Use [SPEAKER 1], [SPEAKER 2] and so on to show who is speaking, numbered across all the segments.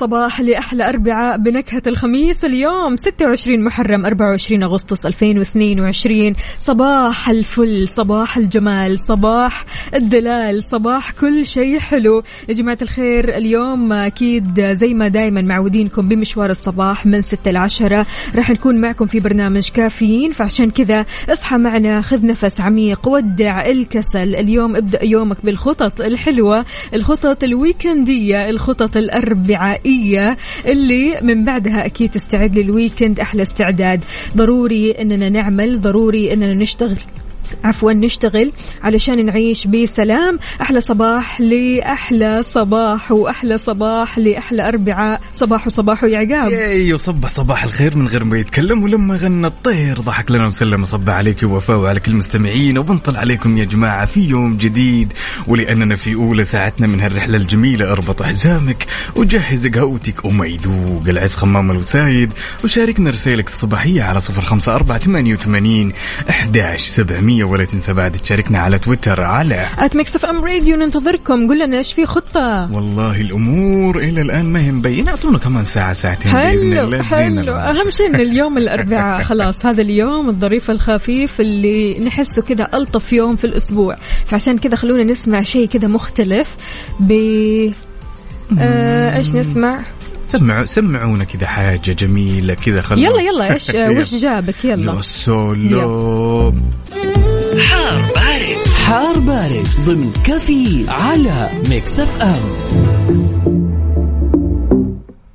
[SPEAKER 1] صباح لأحلى أربعاء بنكهة الخميس. اليوم 26 محرم 24 أغسطس 2022 صباح الفل صباح الجمال صباح الدلال صباح كل شيء حلو. يا جماعة الخير اليوم أكيد زي ما دائما معودينكم بمشوار الصباح من 6 ل 10 راح نكون معكم في برنامج كافيين فعشان كذا اصحى معنا خذ نفس عميق ودع الكسل. اليوم ابدأ يومك بالخطط الحلوة الخطط الويكندية الخطط الاربعائيه اللي من بعدها أكيد تستعد للويكند أحلى استعداد. ضروري إننا نعمل ضروري إننا نشتغل. عفوا نشتغل علشان نعيش بسلام. أحلى صباح لأحلى صباح وأحلى صباح لأحلى أربعاء. صباح وصباح يا عقاب.
[SPEAKER 2] ياي وصبح صباح الخير من غير ما يتكلم. ولما غنى الطير ضحك لنا وسلم. صبح عليك ووفاء وعلى كل المستمعين. وبنطل عليكم يا جماعة في يوم جديد. ولأننا في أولى ساعتنا من هالرحلة الجميلة. أربط حزامك وجهز قهوتك. وما يذوق العز خمام الوسايد. وشاركنا رسائلك الصباحية على صفر خمسة أربعة ثمانية وثمانين أحداش سبعمية. ولا تنسى بعد تشاركنا على تويتر على
[SPEAKER 1] at Mix FM Radio ننتظركم. قول لنا إيش في خطة.
[SPEAKER 2] والله الأمور إلى الآن ما هي مبينة. أعطونا كمان ساعة ساعتين
[SPEAKER 1] حلو
[SPEAKER 2] الله.
[SPEAKER 1] حلو. أهم شيء إن اليوم الأربعاء خلاص. هذا اليوم الظريف الخفيف اللي نحسه كذا ألطف يوم في الأسبوع. فعشان كذا خلونا نسمع شيء كذا مختلف ب آه، إيش نسمع؟
[SPEAKER 2] سمعوا سمعونا كذا حاجة جميلة كذا خلونا
[SPEAKER 1] يلا يلا إيش وش جابك؟ يلا.
[SPEAKER 2] يا سولو
[SPEAKER 3] حار بارد. حار بارد ضمن كافيين على Mix FM.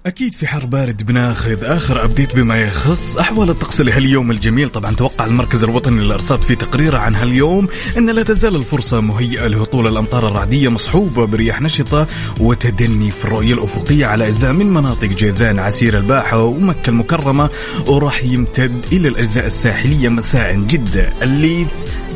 [SPEAKER 2] أكيد في حر بارد بناخذ آخر update بما يخص أحوال الطقس لهاليوم الجميل. طبعا توقع المركز الوطني للأرصاد في تقريره عن هاليوم إن لا تزال الفرصة مهيئة لهطول الأمطار الرعدية مصحوبة برياح نشطة وتدني في الرؤية الأفقية على أجزاء من مناطق جيزان عسير الباحة ومكة المكرمة وراح يمتد إلى الأجزاء الساحلية مساء جده الليث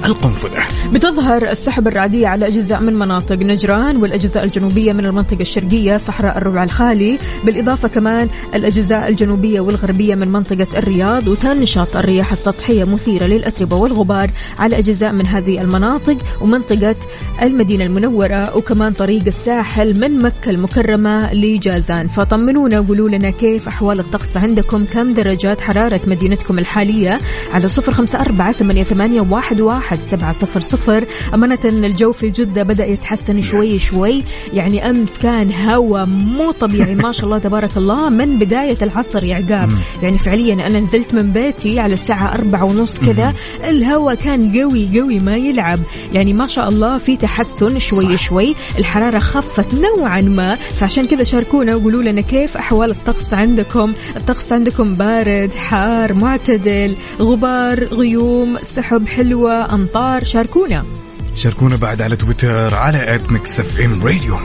[SPEAKER 2] القنفذة.
[SPEAKER 1] بتظهر السحب الرعدية على أجزاء من مناطق نجران والأجزاء الجنوبية من المنطقة الشرقية صحراء الربع الخالي. بالإضافة كمان الأجزاء الجنوبية والغربية من منطقة الرياض وتنشط الرياح السطحية مثيرة للأتربة والغبار على أجزاء من هذه المناطق ومنطقة المدينة المنورة وكمان طريق الساحل من مكة المكرمة لجازان. فطمنونا وقولوا لنا كيف أحوال الطقس عندكم؟ كم درجات حرارة مدينتكم الحالية؟ على صفر خمسة أربعة ثمانية واحد, واحد سبعة صفر صفر. أمانة الجو في جدة بدأ يتحسن شوي شوي. يعني أمس كان هوا مو طبيعي ما شاء الله تبارك الله من بداية العصر يا عقاب. يعني فعليا أنا نزلت من بيتي على الساعة أربعة ونص كذا. الهوا كان قوي قوي ما يلعب. يعني ما شاء الله في تحسن شوي شوي. الحرارة خفت نوعا ما. فعشان كذا شاركونا وقولوا لنا كيف أحوال الطقس عندكم. الطقس عندكم بارد حار معتدل غبار غيوم سحب حلوة أمطار شاركونا.
[SPEAKER 2] شاركونا بعد على تويتر على at Mix FM Radio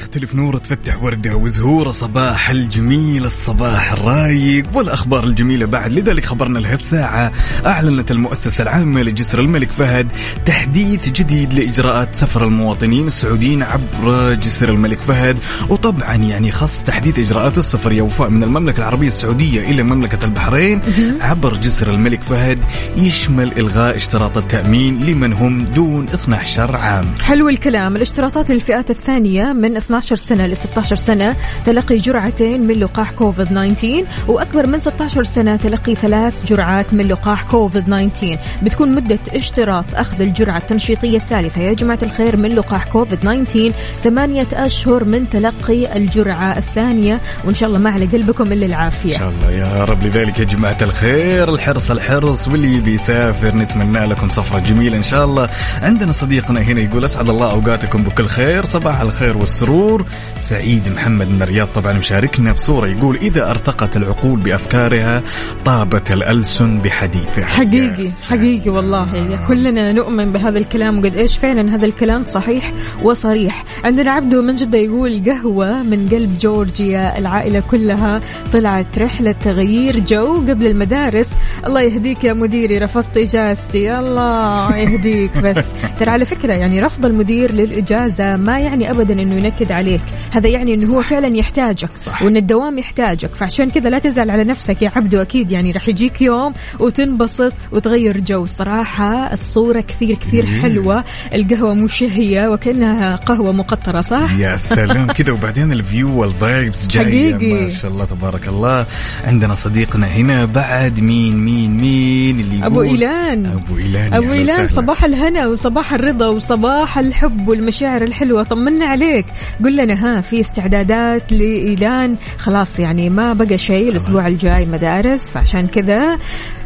[SPEAKER 2] يختلف نوره تفتح ورده وزهوره صباح الجميل الصباح الرايق والأخبار الجميلة بعد. لذلك خبرنا لهذه الساعة أعلنت المؤسسة العامة لجسر الملك فهد تحديث جديد لإجراءات سفر المواطنين السعوديين عبر جسر الملك فهد. وطبعا يعني خاص تحديث إجراءات السفر يا وفاء من المملكة العربية السعودية إلى مملكة البحرين عبر جسر الملك فهد يشمل إلغاء اشتراط التأمين لمن هم دون 12 عام.
[SPEAKER 1] حلو الكلام. الاشتراطات للفئات الثانية من 12 سنة ل 16 سنة تلقي جرعتين من لقاح كوفيد 19 وأكبر من 16 سنة تلقي ثلاث جرعات من لقاح كوفيد 19 بتكون مدة اشتراط أخذ الجرعة التنشيطية الثالثة. يا جماعة الخير من لقاح كوفيد 19 ثمانية أشهر من تلقي الجرعة الثانية. وإن شاء الله ما على قلبكم إلا العافية.
[SPEAKER 2] شاء الله. يا رب لذلك يا جماعة الخير الحرص الحرص واللي بيسافر نتمنى لكم سفرة جميلة إن شاء الله. عندنا صديقنا هنا يقول أسعد الله أوقاتكم بكل خير صباح الخير والسرور. سرور سعيد محمد من الرياض طبعا مشاركنا بصورة يقول إذا أرتقت العقول بأفكارها طابت الألسن بحديثها
[SPEAKER 1] حقيقي. حقيقي والله. كلنا نؤمن بهذا الكلام وقد إيش فعلا هذا الكلام صحيح وصريح. عندنا عبده من جدة يقول قهوة من قلب جورجيا العائلة كلها طلعت رحلة تغيير جو قبل المدارس. الله يهديك يا مديري رفضت إجازتي. الله يهديك بس. ترى على فكرة يعني رفض المدير للإجازة ما يعني أبدا أنه ينكد عليك. هذا يعني أنه هو فعلا يحتاجك
[SPEAKER 2] صح.
[SPEAKER 1] وأن الدوام يحتاجك. فعشان كذا لا تزعل على نفسك يا عبدو أكيد يعني راح يجيك يوم وتنبسط وتغير جو. صراحة الصورة كثير كثير حلوة. القهوة مشهية وكأنها قهوة مقطرة صح؟
[SPEAKER 2] يا سلام. كذا وبعدين ال view وال vibes جاية.
[SPEAKER 1] حقيقي.
[SPEAKER 2] ما شاء الله تبارك الله. عندنا صديقنا هنا بعد مين مين مين اللي
[SPEAKER 1] أبو إيلان. أبو
[SPEAKER 2] أهلا
[SPEAKER 1] إيلان
[SPEAKER 2] وسهلا.
[SPEAKER 1] صباح الهنا وصباح الرضا وصباح الحب والمشاعر الحلوة. طمنا عليك. قل لنا ها في استعدادات لإيلان خلاص يعني ما بقى شيء الأسبوع الجاي مدارس فعشان كذا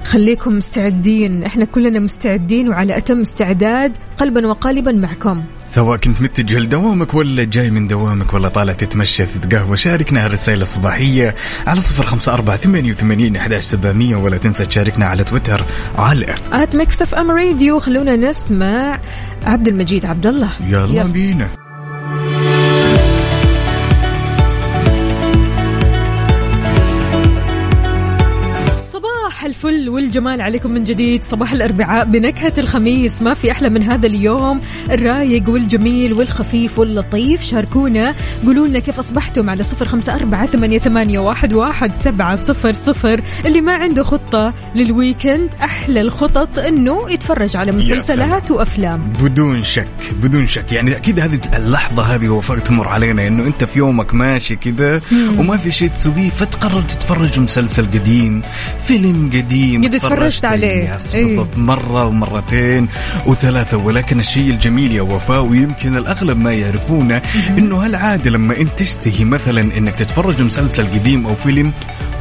[SPEAKER 1] خليكم مستعدين. إحنا كلنا مستعدين وعلى أتم استعداد قلبا وقالبا معكم.
[SPEAKER 2] سواء كنت متجه لدوامك ولا جاي من دوامك ولا طالع تتمشى تتقهوى شاركنا هالرسائل الصباحية على صفر خمسة أربعة ثمانية وثمانين أحداش سبعمية ولا تنسى تشاركنا على تويتر على
[SPEAKER 1] at Mix FM Radio. خلونا نسمع عبد المجيد عبد الله.
[SPEAKER 2] يلا. بينا.
[SPEAKER 1] الفل والجمال عليكم من جديد. صباح الأربعاء. بنكهة الخميس ما في أحلى من هذا اليوم. الرايق والجميل والخفيف واللطيف. شاركونا. قولوا لنا كيف أصبحتم على صفر خمسة أربعة ثمانية, ثمانية واحد, واحد سبعة صفر صفر. اللي ما عنده خطة للويكند أحلى الخطط أنه يتفرج على مسلسلات وأفلام.
[SPEAKER 2] بدون شك بدون شك. يعني أكيد هذه اللحظة هذه وفاء تمر علينا إنه أنت في يومك ماشي كذا وما في شيء تسويه فتقرر تتفرج مسلسل قديم فيلم قديم.
[SPEAKER 1] قد اتفرجت
[SPEAKER 2] تفرجت
[SPEAKER 1] عليه.
[SPEAKER 2] بالضبط مرة ومرتين وثلاثة ولكن الشيء الجميل يا وفاء ويمكن الأغلب ما يعرفونه إنه هالعاده لما أنت تشتهي مثلا إنك تتفرج مسلسل قديم أو فيلم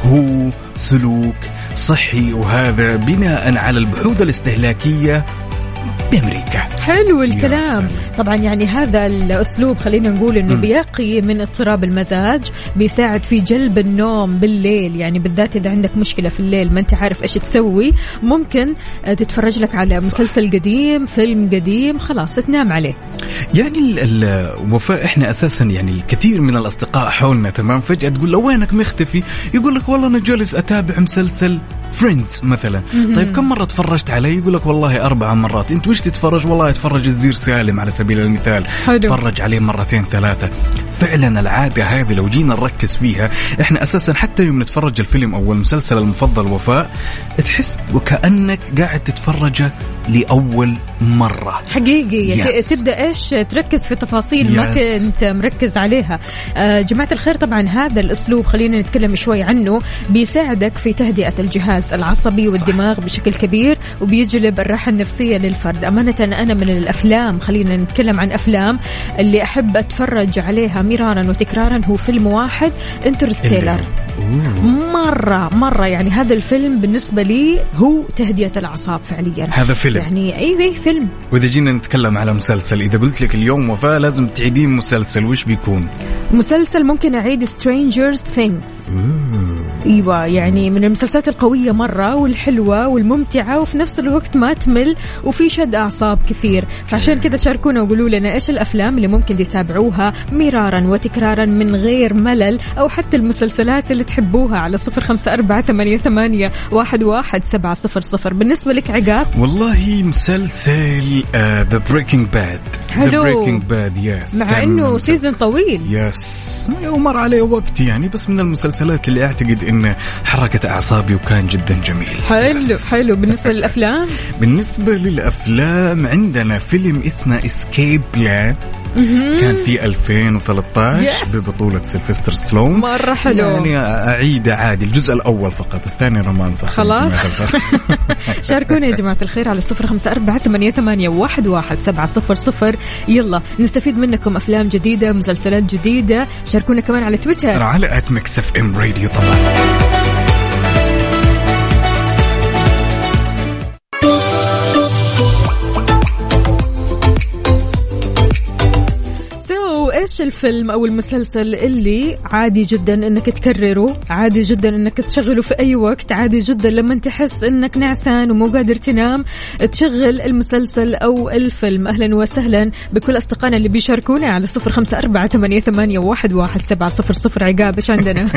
[SPEAKER 2] هو سلوك صحي وهذا بناء على البحوث الاستهلاكية بأمريكا.
[SPEAKER 1] حلو الكلام. طبعا يعني هذا الأسلوب خلينا نقول إنه بيقي من اضطراب المزاج بيساعد في جلب النوم بالليل. يعني بالذات إذا عندك مشكلة في الليل ما أنت عارف إيش تسوي ممكن آه، تتفرج لك على مسلسل قديم فيلم قديم خلاص تنام عليه.
[SPEAKER 2] يعني ال- ال- وفاء إحنا أساسا يعني الكثير من الأصدقاء حولنا تمام؟ فجأة تقول له وينك مختفي؟ يقول لك والله أنا جالس أتابع مسلسل فريندز مثلا. طيب كم مرة تفرجت عليه؟ يقول لك والله أربع مرات. انت وش تتفرج؟ والله اتفرج الزير سالم على سبيل المثال.
[SPEAKER 1] حلو.
[SPEAKER 2] تفرج عليه مرتين ثلاثة. فعلا العادة هذه لو جينا نركز فيها إحنا أساسا حتى يوم نتفرج الفيلم أو المسلسل المفضل وفاء تحس وكأنك قاعد تتفرجه لأول مرة.
[SPEAKER 1] حقيقي.
[SPEAKER 2] Yes.
[SPEAKER 1] تبدأ إيش؟ تركز في تفاصيل ما
[SPEAKER 2] Yes.
[SPEAKER 1] كنت مركز عليها. آه، جماعة الخير طبعا هذا الأسلوب خلينا نتكلم شوي عنه بيساعدك في تهدئة الجهاز العصبي والدماغ بشكل كبير وبيجلب الراحة النفسية للفرد. أمانة أنا من الأفلام خلينا نتكلم عن أفلام اللي أحب أتفرج عليها مرارا وتكرارا هو فيلم واحد انترستيلر. مرة مرة يعني هذا الفيلم بالنسبة لي هو تهدئة الأعصاب فعليا.
[SPEAKER 2] هذا فيلم.
[SPEAKER 1] يعني أي أي فيلم.
[SPEAKER 2] وإذا جينا نتكلم على مسلسل إذا قلت لك اليوم وفاء لازم تعيدين مسلسل وش بيكون؟
[SPEAKER 1] مسلسل ممكن أعيد Strangers Things. إيوه يعني من المسلسلات القوية مرة والحلوة والممتعة وفي نفس الوقت ما تمل وفي شد أعصاب كثير. فعشان كذا شاركونا وقولوا لنا إيش الأفلام اللي ممكن تتابعوها مرارا وتكرارا من غير ملل أو حتى المسلسلات اللي تحبوها على صفر خمسة أربعة ثمانية, ثمانية واحد, واحد سبعة صفر صفر. بالنسبة لك عقاب؟
[SPEAKER 2] والله مسلسل the Breaking Bad
[SPEAKER 1] حلو.
[SPEAKER 2] the Breaking Bad yes
[SPEAKER 1] مع إنه season طويل.
[SPEAKER 2] yes ومر عليه وقت يعني بس من المسلسلات اللي أعتقد انه حركت أعصابي وكان جدا جميل.
[SPEAKER 1] حلو
[SPEAKER 2] yes.
[SPEAKER 1] حلو. بالنسبة للأفلام؟
[SPEAKER 2] بالنسبة للأفلام عندنا فيلم اسمه Escape Plan كان في 2013
[SPEAKER 1] Yes.
[SPEAKER 2] ببطولة سيلفستر ستالون
[SPEAKER 1] مرة حلو.
[SPEAKER 2] يعني أعيده عادي الجزء الأول فقط الثاني romance
[SPEAKER 1] خلاص. شاركونا يا جماعة الخير على صفر خمسة أربعة ثمانية, ثمانية واحد, واحد سبعة صفر صفر. يلا نستفيد منكم أفلام جديدة مسلسلات جديدة. شاركونا كمان على تويتر.
[SPEAKER 2] على at Mix FM Radio طبعا.
[SPEAKER 1] إيش الفيلم أو المسلسل اللي عادي جدا إنك تكرره؟ عادي جدا إنك تشغله في أي وقت؟ عادي جدا لما تحس إنك نعسان ومو قادر تنام تشغل المسلسل أو الفيلم. أهلا وسهلا بكل أصدقائنا اللي بيشاركونا على صفر خمسة أربعة ثمانيه, ثمانية واحد, واحد سبعة صفر صفر. عقاب إيش عندنا؟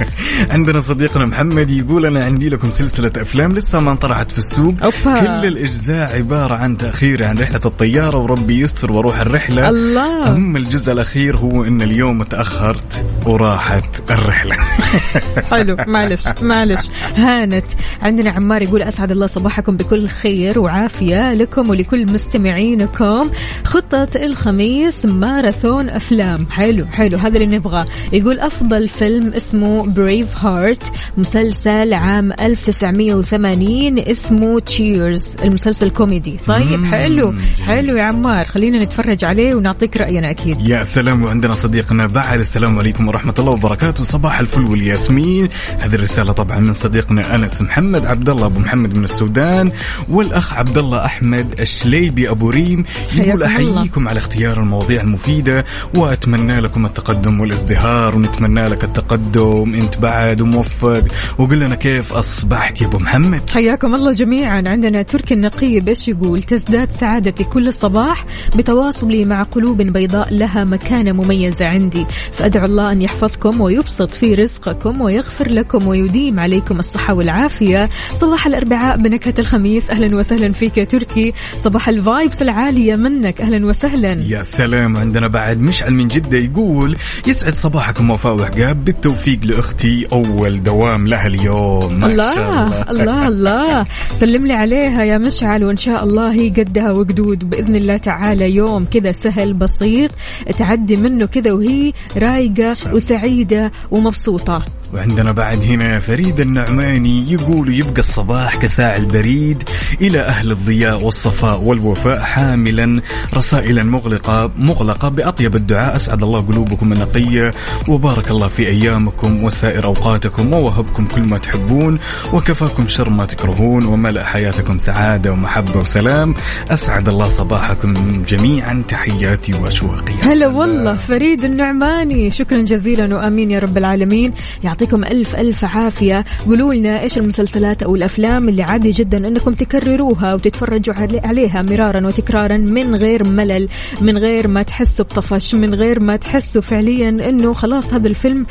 [SPEAKER 2] عندنا صديقنا محمد يقول أنا عندي لكم سلسلة أفلام لسه ما انطرحت في السوق.
[SPEAKER 1] أوبا.
[SPEAKER 2] كل الإجزاء عبارة عن تأخير عن رحلة الطيارة وربي يستر وأروح الرحلة.
[SPEAKER 1] الله.
[SPEAKER 2] اما الجزء الأخير هو إن اليوم تأخرت وراحت الرحلة.
[SPEAKER 1] حلو معلش معلش. هانت عندنا عمار يقول أسعد الله صباحكم بكل خير وعافية لكم ولكل مستمعينكم. خطة الخميس ماراثون أفلام. حلو حلو. هذا اللي نبغاه. يقول أفضل فيلم اسمه Braveheart مسلسل عام 1980 اسمه Cheers المسلسل كوميدي. طيب حلو. حلو يا عمار. خلينا نتفرج عليه ونعطيك رأينا أكيد.
[SPEAKER 2] يا سلام. وعندنا صديقنا بعد. السلام عليكم ورحمة الله وبركاته. صباح الفل والياسمين. هذه الرسالة طبعا من صديقنا أنس محمد عبد الله أبو محمد من السودان والأخ عبد الله أحمد الشليبي أبو ريم. يقول. أحييكم على اختيار المواضيع المفيدة وأتمنى لكم التقدم والازدهار ونتمنى لك التقدم. أنت بعد وموفق. وقل لنا كيف أصبحت يا أبو محمد؟
[SPEAKER 1] حياكم الله جميعا. عندنا تركي النقيب إيش يقول؟ تزداد سعادتي كل صباح بتواصلي مع قلوب بيضاء لها مكانة مميزة عندي. فأدعو الله أن يحفظكم ويبسط في رزقكم ويغفر لكم ويديم عليكم الصحة والعافية. صباح الأربعاء بنكهة الخميس. أهلا وسهلا فيك يا تركي. صباح ال vibes العالية منك. أهلا وسهلا.
[SPEAKER 2] يا سلام. عندنا بعد مشعل من جدة يقول يسعد صباحكم وفاء وعقاب بالتوفيق لأختي أول دوام لها اليوم. ما شاء
[SPEAKER 1] الله. الله الله. سلم لي عليها يا مشعل وإن شاء الله هي قدها وقدود. بإذن الله تعالى يوم كذا سهل بسيط. تعدي منه كذا وهي رايقة وسعيدة ومبسوطة.
[SPEAKER 2] وعندنا بعد هنا فريد النعماني يقول يبقى الصباح كساع البريد إلى أهل الضياء والصفاء والوفاء حاملا رسائلا مغلقة مغلقة بأطيب الدعاء. أسعد الله قلوبكم النقية وبارك الله في أيامكم وسائر أوقاتكم ووهبكم كل ما تحبون وكفاكم شر ما تكرهون وملأ حياتكم سعادة ومحبة وسلام. أسعد الله صباحكم جميعا. تحياتي وأشواقي.
[SPEAKER 1] هلا. والله فريد النعماني. شكرا جزيلا وأمين يا رب العالمين. يعطيكم ألف ألف عافية. قولوا لنا إيش المسلسلات أو الأفلام اللي عادي جدا إنكم تكرروها وتتفرجوا علي- عليها مرارا وتكرارا من غير ملل من غير ما تحسوا بطفش من غير ما تحسوا فعليا إنه خلاص هذا الفيلم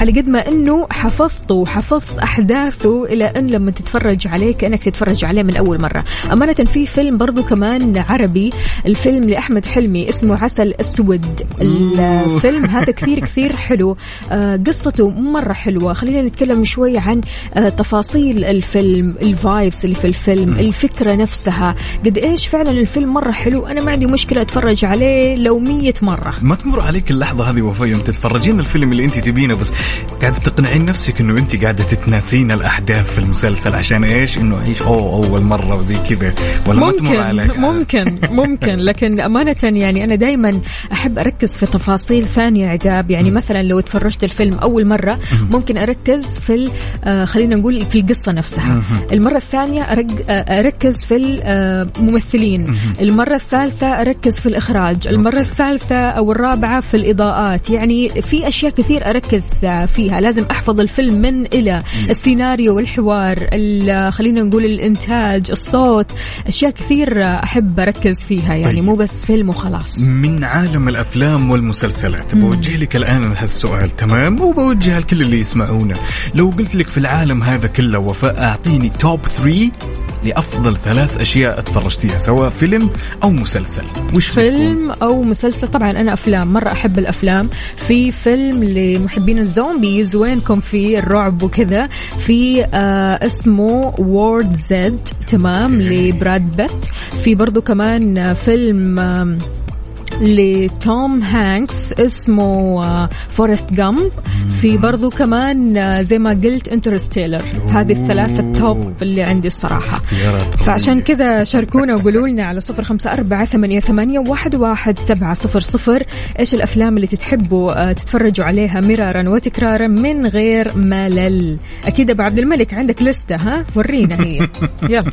[SPEAKER 1] على قد ما إنه حفظته وحفظت أحداثه إلى أن لما تتفرج عليه كأنك تتفرج عليه من أول مرة. أمانة في فيلم برضو كمان عربي الفيلم لأحمد حلمي اسمه عسل أسود. الفيلم هذا كثير كثير حلو. آه، قصته مرة حلوة. خلينا نتكلم شوي عن آه، تفاصيل الفيلم الفايبس اللي في الفيلم الفكرة نفسها. قد إيش فعلا الفيلم مرة حلو؟ أنا ما عندي مشكلة أتفرج عليه لو مية مرة.
[SPEAKER 2] ما تمر عليك اللحظة هذه وفاء يوم تتفرجين الفيلم اللي انت تبينه بس قاعدة تقنعين نفسك إنه انت قاعدة تتناسين الأحداث في المسلسل عشان إيش؟ إنه أعيش أوه أول مرة وزي كذا. ولا ما تمر عليك.
[SPEAKER 1] ممكن ممكن. ممكن لكن أمانة يعني أنا دائما أحب أركز في تفاصيل ثانية عقاب. يعني مثلا لو تفرجت الفيلم أول مرة ممكن أركز في ال- آه، خلينا نقول في القصة نفسها. المرة الثانية أرج- آه، أركز في الممثلين المرة الثالثة أركز في الإخراج. المرة الثالثة أو الرابعة في الإضاءات. يعني في أشياء كثير أركز آه، فيها. لازم أحفظ الفيلم من إلى السيناريو والحوار ال- خلينا نقول الإنتاج الصوت. أشياء كثير آه، أحب أركز فيها. يعني
[SPEAKER 2] طيب.
[SPEAKER 1] مو بس فيلم وخلاص.
[SPEAKER 2] من عالم الأفلام والمسلسلات بوجه لك الآن هالسؤال تمام؟ وبوجهها لكل اللي يسمعونا. لو قلت لك في العالم هذا كله وفاء أعطيني توب 3 لأفضل ثلاث أشياء تفرجتيها سواء فيلم أو مسلسل. وش بتكون؟
[SPEAKER 1] فيلم أو مسلسل. طبعا أنا أفلام مرة أحب الأفلام. في فيلم لمحبين ال zombies وينكم في الرعب وكذا. في آه اسمه World War Z تمام لبراد بيت. في برضو كمان آه، فيلم آم، لتوم هانكس اسمه Forrest Gump. في برضو كمان آه، زي ما قلت Interstellar. هذه الثلاثة ال top اللي عندي الصراحة. فعشان كذا شاركونا وقولوا لنا على صفر خمسة أربعة ثمانية, ثمانية واحد, واحد سبعة صفر صفر إيش الأفلام اللي تتحبوا آه، تتفرجوا عليها مرارا وتكرارا من غير ملل. أكيد أبو عبد الملك عندك لستة ها؟ ورينا هي. يلا.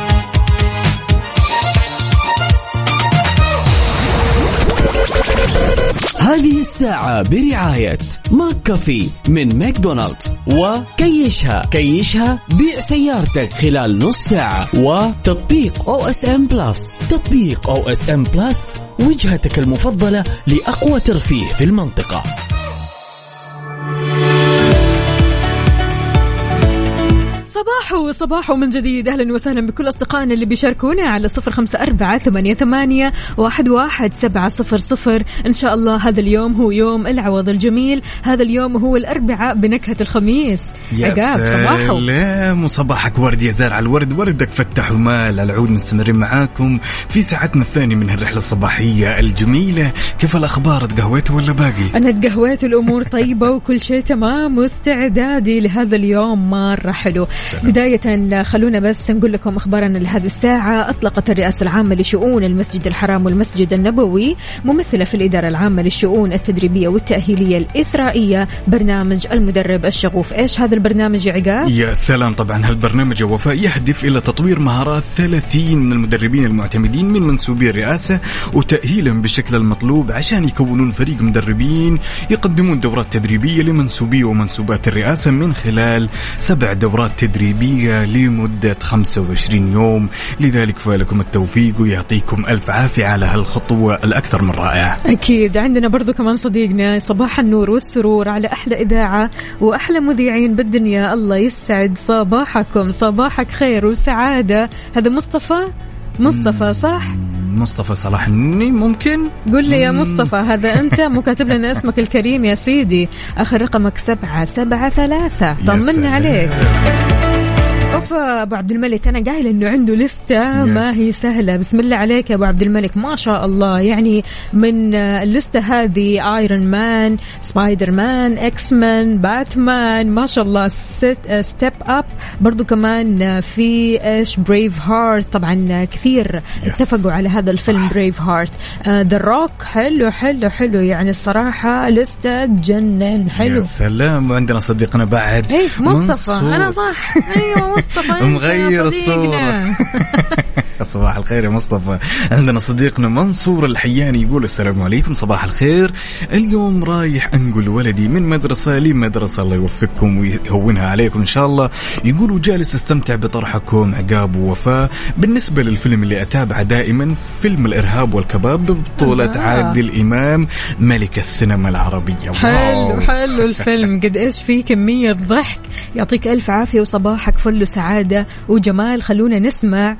[SPEAKER 4] هذه الساعة برعاية ماك كافي من ماكدونالدز. وكيشها كيشها بيع سيارتك خلال نص ساعة. وتطبيق OSN Plus تطبيق OSN Plus وجهتك المفضلة لأقوى ترفيه في المنطقة.
[SPEAKER 1] صباحو صباحو من جديد. أهلا وسهلا بكل أصدقائنا اللي بيشاركونا على صفر خمسة أربعة ثمانية, ثمانية واحد, واحد سبعة صفر صفر. إن شاء الله هذا اليوم هو يوم العوض الجميل. هذا اليوم هو الأربعاء بنكهة الخميس. عقاب صباحو.
[SPEAKER 2] سلام. وصباحك ورد يا زارع الورد. وردك فتح ومال. العود مستمرين معاكم في ساعتنا الثانية من الرحلة الصباحية الجميلة. كيف الأخبار؟ تقهويت ولا باقي؟
[SPEAKER 1] أنا تقهويت الأمور طيبة وكل شيء تمام. واستعدادي لهذا اليوم مرة حلو. بداية خلونا بس نقول لكم أخبارنا لهذه الساعة. أطلقت الرئاسة العامة لشؤون المسجد الحرام والمسجد النبوي ممثلة في الإدارة العامة للشؤون التدريبية والتأهيلية الإثرائية برنامج المدرب الشغوف. إيش هذا البرنامج يا عقاب؟
[SPEAKER 2] يا سلام. طبعا هالبرنامج يا وفاء يهدف إلى تطوير مهارات 30 من المدربين المعتمدين من منسوبي الرئاسة وتأهيلهم بالشكل المطلوب عشان يكونون فريق مدربين يقدمون دورات تدريبية لمنسوبي ومنسوبات الرئاسة من خلال سبع دورات تدريبية. لمدة 25 يوم. لذلك فلكم التوفيق ويعطيكم ألف عافية على هالخطوة الأكثر من رائعة.
[SPEAKER 1] أكيد. عندنا برضو كمان صديقنا صباح النور والسرور على أحلى إذاعة وأحلى مذيعين بالدنيا. الله يسعد صباحكم. صباحك خير وسعادة. هذا مصطفى؟ مصطفى صح؟
[SPEAKER 2] مصطفى صلاح. النني ممكن؟
[SPEAKER 1] قل لي يا مصطفى هذا أنت؟ مو كاتب لنا اسمك الكريم يا سيدي. آخر رقمك سبعة سبعة ثلاثة. طمنا. عليك. اوف أبو عبد الملك أنا قايل إنه عنده لستة. ما. هي سهلة. بسم الله عليك يا أبو عبد الملك. ما شاء الله. يعني من آه، اللستة هذه Iron Man Spider-Man X-Men Batman ما شاء الله ست Step Up برضو كمان آه، في إيش؟ Braveheart طبعا آه، كثير. اتفقوا على هذا الفيلم Braveheart ذا روك حلو حلو حلو. يعني الصراحة لستة تجنن حلو.
[SPEAKER 2] يا سلام. وعندنا صديقنا بعد
[SPEAKER 1] إيه مصطفى.
[SPEAKER 2] منصور.
[SPEAKER 1] أنا صح. أيوه مصطفى. أنت
[SPEAKER 2] مغير. الصورة صباح الخير يا مصطفى. عندنا صديقنا منصور الحياني يقول السلام عليكم صباح الخير. اليوم رايح أنقل ولدي من مدرسة لمدرسة الله يوفقكم ويهونها عليكم إن شاء الله. يقولوا جالس استمتع بطرحكم عقاب ووفاء بالنسبة للفيلم اللي أتابعه دائما فيلم الإرهاب والكباب ببطولة
[SPEAKER 1] آه.
[SPEAKER 2] عادل إمام ملك السينما العربية.
[SPEAKER 1] حلو
[SPEAKER 2] wow.
[SPEAKER 1] حلو الفيلم. قد إيش فيه كمية ضحك. يعطيك ألف عافية وصباحك فل وسعادة وجمال. خلونا نسمع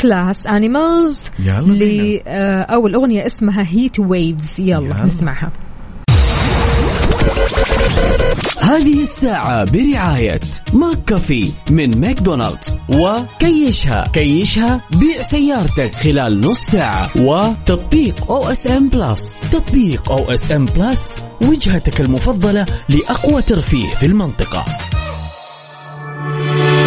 [SPEAKER 1] Glass Animals
[SPEAKER 2] يلا بينا.
[SPEAKER 1] آه، أو الأغنية اسمها Heat Waves يلا,
[SPEAKER 2] يلا.
[SPEAKER 1] نسمعها.
[SPEAKER 4] هذه الساعة برعاية ماك كافي من ماكدونالدز وكيشها كيشها بيع سيارتك خلال نص ساعة وتطبيق OSN Plus تطبيق OSN Plus وجهتك المفضلة لأقوى ترفيه في المنطقة. Bye.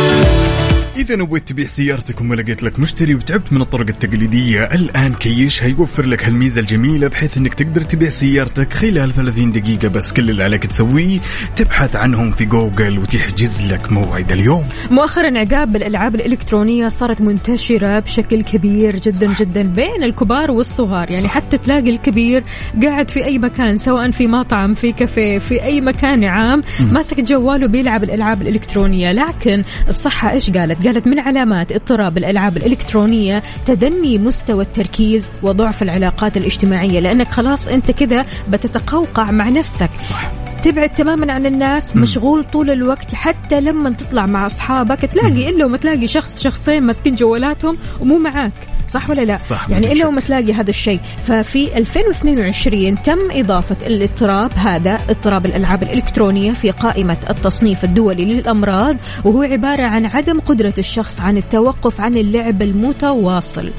[SPEAKER 2] إذا نويت تبيع سيارتك وما لقيت لك مشتري وتعبت من الطرق التقليدية الآن كيش هيوفر لك هالميزة الجميلة بحيث إنك تقدر تبيع سيارتك خلال 30 دقيقة بس. كل اللي عليك تسويه تبحث عنهم في جوجل وتحجز لك موعد اليوم.
[SPEAKER 1] مؤخرا عقاب الألعاب الإلكترونية صارت منتشرة بشكل كبير جدا جدا بين الكبار والصغار. يعني حتى تلاقي الكبير قاعد في أي مكان سواء في مطعم في كافيه في أي مكان عام ماسك جواله بيلعب الألعاب الإلكترونية. لكن الصحة إيش قالت؟ قالت من علامات اضطراب الألعاب الإلكترونية تدني مستوى التركيز وضعف العلاقات الاجتماعية لأنك خلاص أنت كذا بتتقوقع مع نفسك.
[SPEAKER 2] صح.
[SPEAKER 1] تبعد تماما عن الناس مشغول طول الوقت حتى لما تطلع مع أصحابك تلاقي الا وما تلاقي شخص شخصين ماسكين جوالاتهم ومو معاك. صح ولا لا؟
[SPEAKER 2] صح،
[SPEAKER 1] يعني
[SPEAKER 2] إلا.
[SPEAKER 1] وما تلاقي هذا الشيء. ففي 2022 تم إضافة الاضطراب هذا اضطراب الألعاب الإلكترونية في قائمة التصنيف الدولي للأمراض وهو عبارة عن عدم قدرة الشخص عن التوقف عن اللعب المتواصل.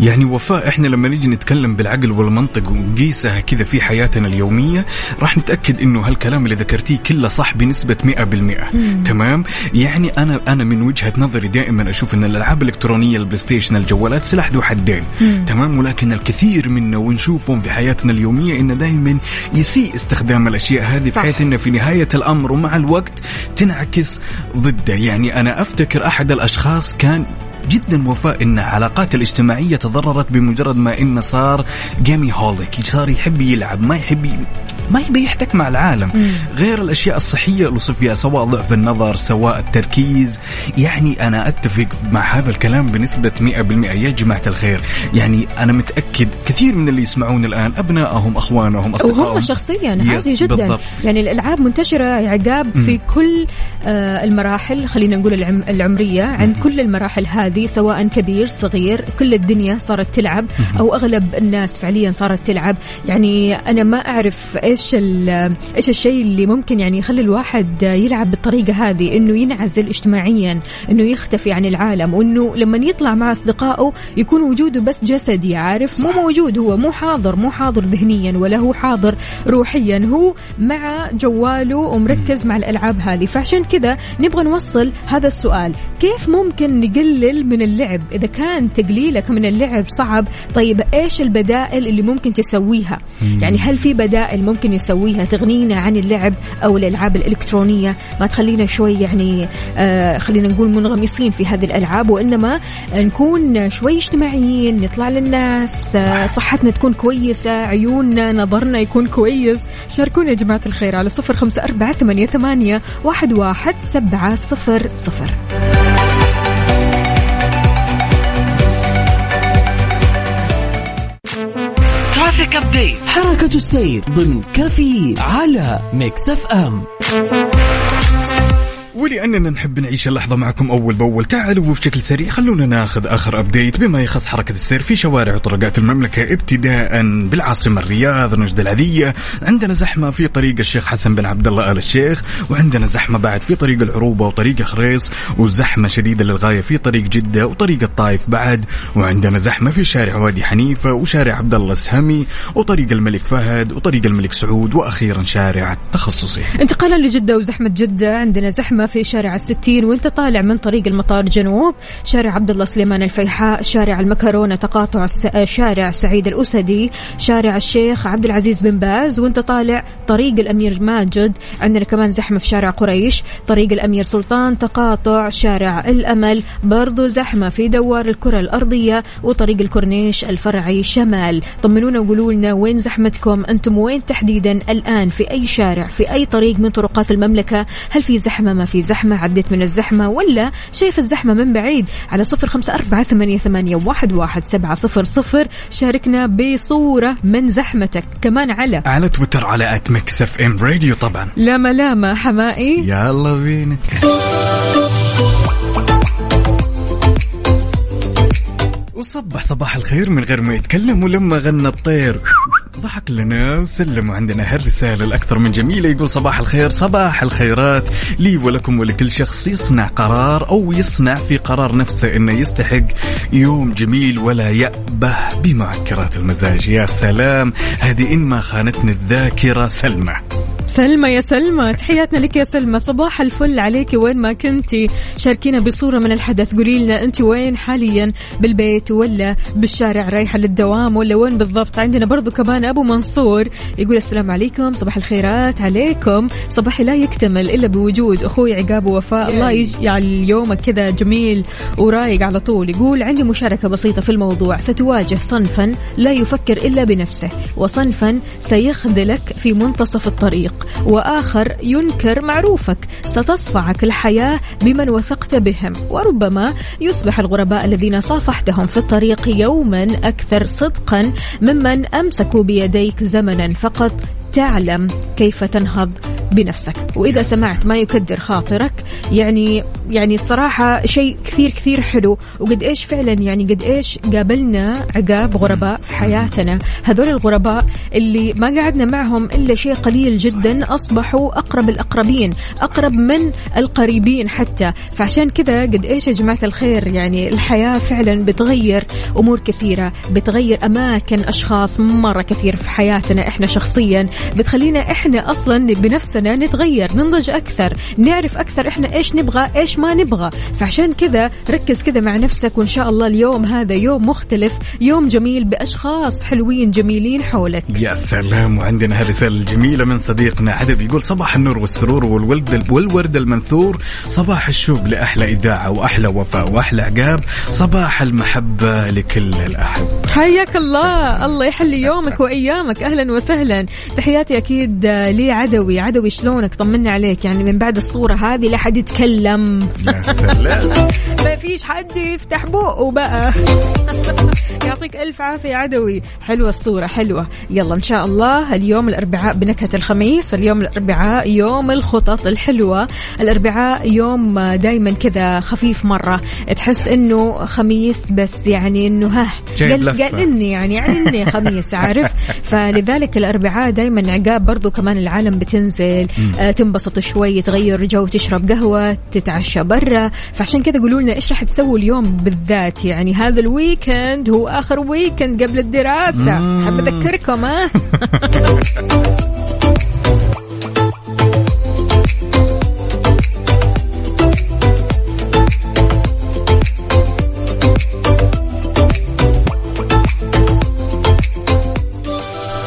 [SPEAKER 2] يعني وفاء إحنا لما نيجي نتكلم بالعقل والمنطق ونقيسها كذا في حياتنا اليومية راح نتأكد إنه هالكلام اللي ذكرتيه كله صح بنسبة 100% تمام؟ يعني أنا أنا من وجهة نظري دائما أشوف إن الألعاب الإلكترونية البلاي ستيشن الجوالات سلاح ذو حدين. تمام؟ ولكن الكثير منا ونشوفهم في حياتنا اليومية إنه دائما يسيء استخدام الأشياء هذه
[SPEAKER 1] صح.
[SPEAKER 2] بحيث إنه في نهاية الأمر ومع الوقت تنعكس ضده. يعني أنا أفتكر أحد الأشخاص كان جدا وفاء إن علاقاته الاجتماعية تضررت بمجرد ما انه صار جيمي هوليك. صار يحب يلعب ما يحب ي... ما يبي يحتك مع العالم. غير الأشياء الصحية اللي وصف فيها سواء ضعف النظر سواء التركيز. يعني أنا أتفق مع هذا الكلام بنسبة 100% يا جماعة الخير. يعني أنا متأكد كثير من اللي يسمعون الآن أبنائهم أخوانهم أصدقائهم.
[SPEAKER 1] وهم شخصيا عادي جدا.
[SPEAKER 2] بالضبط.
[SPEAKER 1] يعني الألعاب منتشرة عقاب في كل آه، المراحل خلينا نقول العم العمرية عند كل المراحل هذه. سواء كبير صغير كل الدنيا صارت تلعب أو أغلب الناس فعليا صارت تلعب. يعني أنا ما أعرف إيش إيش الشيء اللي ممكن يعني يخلي الواحد يلعب بالطريقة هذه إنه ينعزل اجتماعيا إنه يختفي عن العالم وإنه لما يطلع مع أصدقائه يكون وجوده بس جسدي عارف؟ مو موجود هو مو حاضر مو حاضر ذهنيا ولا هو حاضر روحيا هو مع جواله ومركز مع الألعاب هذه. فعشان كذا نبغى نوصل هذا السؤال كيف ممكن نقلل من اللعب. إذا كان تقليلك من اللعب صعب طيب إيش البدائل اللي ممكن تسويها؟ يعني هل في بدائل ممكن يسويها تغنينا عن اللعب أو الألعاب الإلكترونية؟ ما تخلينا شوي يعني آه خلينا نقول منغمسين في هذه الألعاب وإنما نكون شوي اجتماعيين نطلع للناس آه صحتنا تكون كويسة عيوننا نظرنا يكون كويس. شاركونا يا جماعة الخير على صفر خمسة أربعة ثمانية ثمانية واحد واحد سبعة صفر صفر.
[SPEAKER 4] Traffic update حركة السير ضمن كافيين على Mix FM.
[SPEAKER 2] ولأننا نحب نعيش اللحظة معكم أول بأول. تعالوا وبشكل سريع خلونا ناخذ آخر update بما يخص حركة السير في شوارع وطرقات المملكة ابتداء بالعاصمة الرياض نجد العذية. عندنا زحمة في طريق الشيخ حسن بن عبد الله آل الشيخ وعندنا زحمة بعد في طريق العروبة وطريق خريص وزحمة شديدة للغاية في طريق جدة وطريق الطايف بعد. وعندنا زحمة في شارع وادي حنيفة وشارع عبد الله السهمي وطريق الملك فهد وطريق الملك سعود وأخيرا شارع التخصصي
[SPEAKER 1] انتقالا لجدة وزحمة جدة عندنا زحمة في شارع الستين وانت طالع من طريق المطار جنوب شارع عبد الله سليمان الفيحاء شارع المكرونة تقاطع. شارع سعيد الأسدي شارع الشيخ عبد العزيز بن باز وانت طالع طريق الأمير ماجد عندنا كمان زحمة في شارع قريش طريق الأمير سلطان تقاطع شارع الأمل برضو زحمة في دوار الكرة الأرضية وطريق الكورنيش الفرعي شمال طمنونا وقولوا لنا وين زحمتكم أنتم وين تحديدا الآن في أي شارع في أي طريق من طرقات المملكة هل في زحمة ما في زحمة عديت من الزحمة ولا شايف الزحمة من بعيد؟ على صفر خمسة أربعة ثمانية, ثمانية واحد, واحد سبعة صفر صفر. شاركنا بصورة من زحمتك. كمان على
[SPEAKER 2] على تويتر على at Mix FM Radio طبعا.
[SPEAKER 1] لا ملامة حمائي.
[SPEAKER 2] يلا بينا. وصبح صباح الخير من غير ما يتكلم ولما غنى الطير. ضحك لنا وسلم وعندنا هالرسالة الأكثر من جميلة. يقول صباح الخير صباح الخيرات. لي ولكم ولكل شخص يصنع قرار أو يصنع في قرار نفسه أنه يستحق يوم جميل ولا يأبه بمعكرات المزاج. يا سلام هذه إن ما خانتني الذاكرة سلمى.
[SPEAKER 1] سلمى يا سلمى تحياتنا لك يا سلمى. صباح الفل عليك. وين ما كنتي شاركينا بصورة من الحدث. قولي لنا أنت وين حاليا بالبيت ولا بالشارع رايحة للدوام ولا وين بالضبط؟ عندنا برضو كمان أبو منصور يقول السلام عليكم صباح الخيرات عليكم. صباحي لا يكتمل إلا بوجود أخوي عقاب ووفاء. الله يجعل يومك كذا جميل ورايق على طول. يقول عندي مشاركة بسيطة في الموضوع. ستواجه صنفا لا يفكر إلا بنفسه وصنفا سيخذلك في منتصف الطريق وآخر ينكر معروفك. ستصفعك الحياة بمن وثقت بهم وربما يصبح الغرباء الذين صافحتهم في الطريق يوما أكثر صدقا ممن أمسكوا بيديك زمنا فقط. تعلم كيف تنهض بنفسك. وإذا سمعت ما يكدر خاطرك يعني يعني الصراحة شيء كثير كثير حلو. وقد إيش فعلا يعني قد إيش قابلنا عقاب غرباء في حياتنا. هذول الغرباء اللي ما قعدنا معهم إلا شيء قليل جدا أصبحوا أقرب الأقربين أقرب من القريبين حتى. فعشان كذا قد إيش يا جماعة الخير يعني الحياة فعلا بتغير أمور كثيرة بتغير أماكن أشخاص مرة كثير في حياتنا إحنا شخصيا. بتخلينا إحنا أصلا بنفسنا نتغير ننضج أكثر نعرف أكثر إحنا إيش نبغى إيش ما نبغى. فعشان كذا ركز كذا مع نفسك وإن شاء الله اليوم هذا يوم مختلف يوم جميل بأشخاص حلوين جميلين حولك.
[SPEAKER 2] يا سلام وعندنا هالرسالة الجميلة من صديقنا عدب يقول صباح النور والسرور والولد والورد المنثور صباح الشوق لأحلى إذاعة وأحلى وفاء وأحلى عقاب صباح المحبة لكل الأحب.
[SPEAKER 1] حياك الله الله يحلي يومك وأيامك. أهلا وسهلا. تحياتي أكيد لي عدوي. عدوي شلونك؟ طمنا عليك. يعني من بعد الصورة هذه لا حد يتكلم.
[SPEAKER 2] يا سلام.
[SPEAKER 1] ما فيش حد يفتح بقه بقى. يعطيك ألف عافية عدوي. حلوة الصورة حلوة. يلا إن شاء الله اليوم الأربعاء بنكهة الخميس اليوم الأربعاء يوم الخطط الحلوة الأربعاء يوم دايما كذا خفيف مرة. تحس إنه خميس بس يعني إنه ها قال, إني يعني يعني إني خميس عارف؟ فلذلك الأربعاء دايما عقاب برضو كمان العالم بتنزل. آه تنبسط شوي تغير جو تشرب قهوة تتعشى برا. فعشان كذا قولوا لنا إيش راح تسووا اليوم بالذات؟ يعني هذا ال weekend هو آخر weekend قبل الدراسة. حاب أذكركم ها؟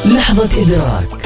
[SPEAKER 4] لحظة إدراك.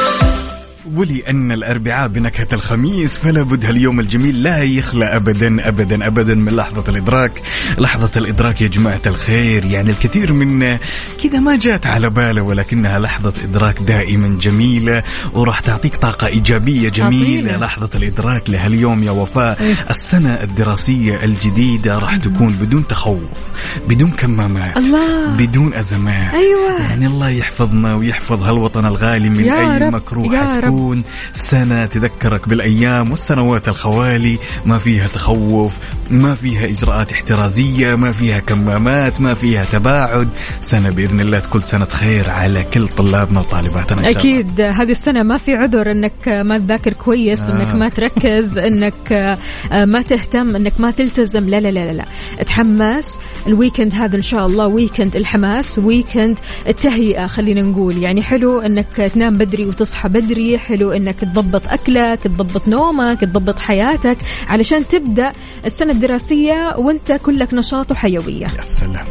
[SPEAKER 2] ولأن الأربعاء بنكهة الخميس فلا بد هاليوم الجميل لا يخلى أبدا أبدا أبدا من لحظة الإدراك. لحظة الإدراك يا جماعة الخير يعني الكثير منا كذا ما جات على باله ولكنها لحظة إدراك دائما جميلة وراح تعطيك طاقة إيجابية جميلة.
[SPEAKER 1] عطينا.
[SPEAKER 2] لحظة الإدراك لهاليوم يا وفاء. السنة الدراسية الجديدة راح تكون بدون تخوف بدون كمامات
[SPEAKER 1] الله.
[SPEAKER 2] بدون أزمات.
[SPEAKER 1] أيوة.
[SPEAKER 2] يعني الله يحفظنا ويحفظ هالوطن الغالي من أي
[SPEAKER 1] رب،
[SPEAKER 2] مكروه
[SPEAKER 1] يا رب.
[SPEAKER 2] حتكون سنة تذكرك بالأيام والسنوات الخوالي ما فيها تخوف ما فيها إجراءات احترازية ما فيها كمامات ما فيها تباعد سنة بإذن الله تكون سنة خير على كل طلابنا وطالباتنا إن شاء الله.
[SPEAKER 1] أكيد هذه السنة ما في عذر إنك ما تذاكر كويس
[SPEAKER 2] آه.
[SPEAKER 1] انك ما تركز إنك آه، ما تهتم إنك ما تلتزم لا لا لا لا, لا. اتحمس ال weekend هذا إن شاء الله weekend الحماس weekend التهيئة خلينا نقول يعني حلو إنك تنام بدري وتصحى بدري حلو إنك تضبط أكلك تضبط نومك تضبط حياتك علشان تبدأ السنة الدراسيه وانت كلك نشاط وحيوية.
[SPEAKER 2] يا سلام.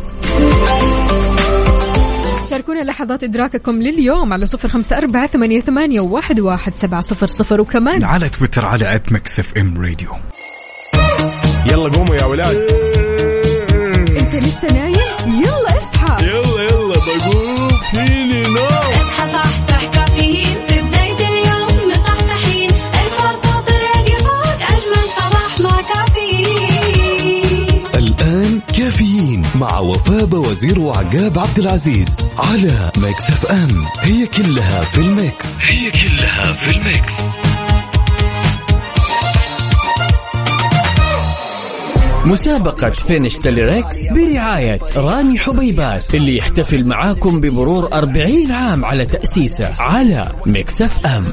[SPEAKER 1] شاركونا لحظات إدراككم لليوم على صفر خمسة أربعة ثمانية, ثمانية واحد, واحد سبعة صفر صفر وكمان
[SPEAKER 2] على تويتر على at Mix FM Radio.
[SPEAKER 5] يلا قوموا يا ولاد.
[SPEAKER 1] أنت لسه نايم؟ يلا اصحى.
[SPEAKER 5] يلا يلا بقوم فيني نوم.
[SPEAKER 6] مع
[SPEAKER 3] وفاء وزير وعقاب عبد العزيز على Mix FM. هي كلها في ال mix. هي كلها في ال mix.
[SPEAKER 4] مسابقة finish the lyrics برعاية راني حبيبات اللي يحتفل معاكم بمرور 40 عام على تأسيسه على Mix FM.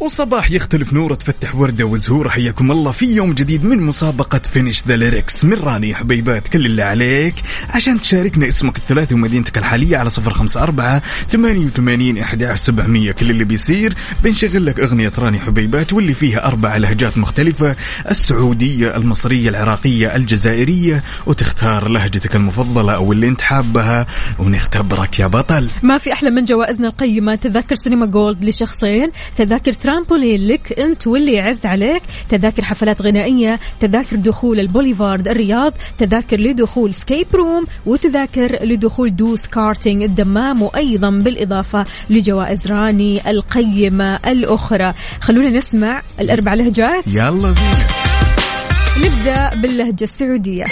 [SPEAKER 2] وصباح يختلف نوره تفتح وردة وزهوره حياكم الله في يوم جديد من مسابقة finish the lyrics من راني حبيبات كل اللي عليك. عشان تشاركنا اسمك الثلاثي ومدينتك الحالية على صفر خمسة أربعة ثمانية وثمانين إحدى سبعمية. كل اللي بيصير بنشغل لك أغنية راني حبيبات واللي فيها أربع لهجات مختلفة السعودية المصرية العراقية الجزائرية. وتختار لهجتك المفضلة أو اللي أنت حابها. ونختبرك يا بطل.
[SPEAKER 1] ما في أحلى من جوائزنا القيمة. تذاكر سينما gold لشخصين. تذاكر ترامبولين لك أنت واللي يعز عليك. تذاكر حفلات غنائية تذاكر دخول البوليفارد الرياض تذاكر لدخول escape room وتذاكر لدخول دوس كارتينج الدمام وأيضا بالإضافة لجوائز راني القيمة الأخرى. خلونا نسمع الأربع لهجات.
[SPEAKER 2] يلا بينا.
[SPEAKER 1] نبدأ باللهجة السعودية.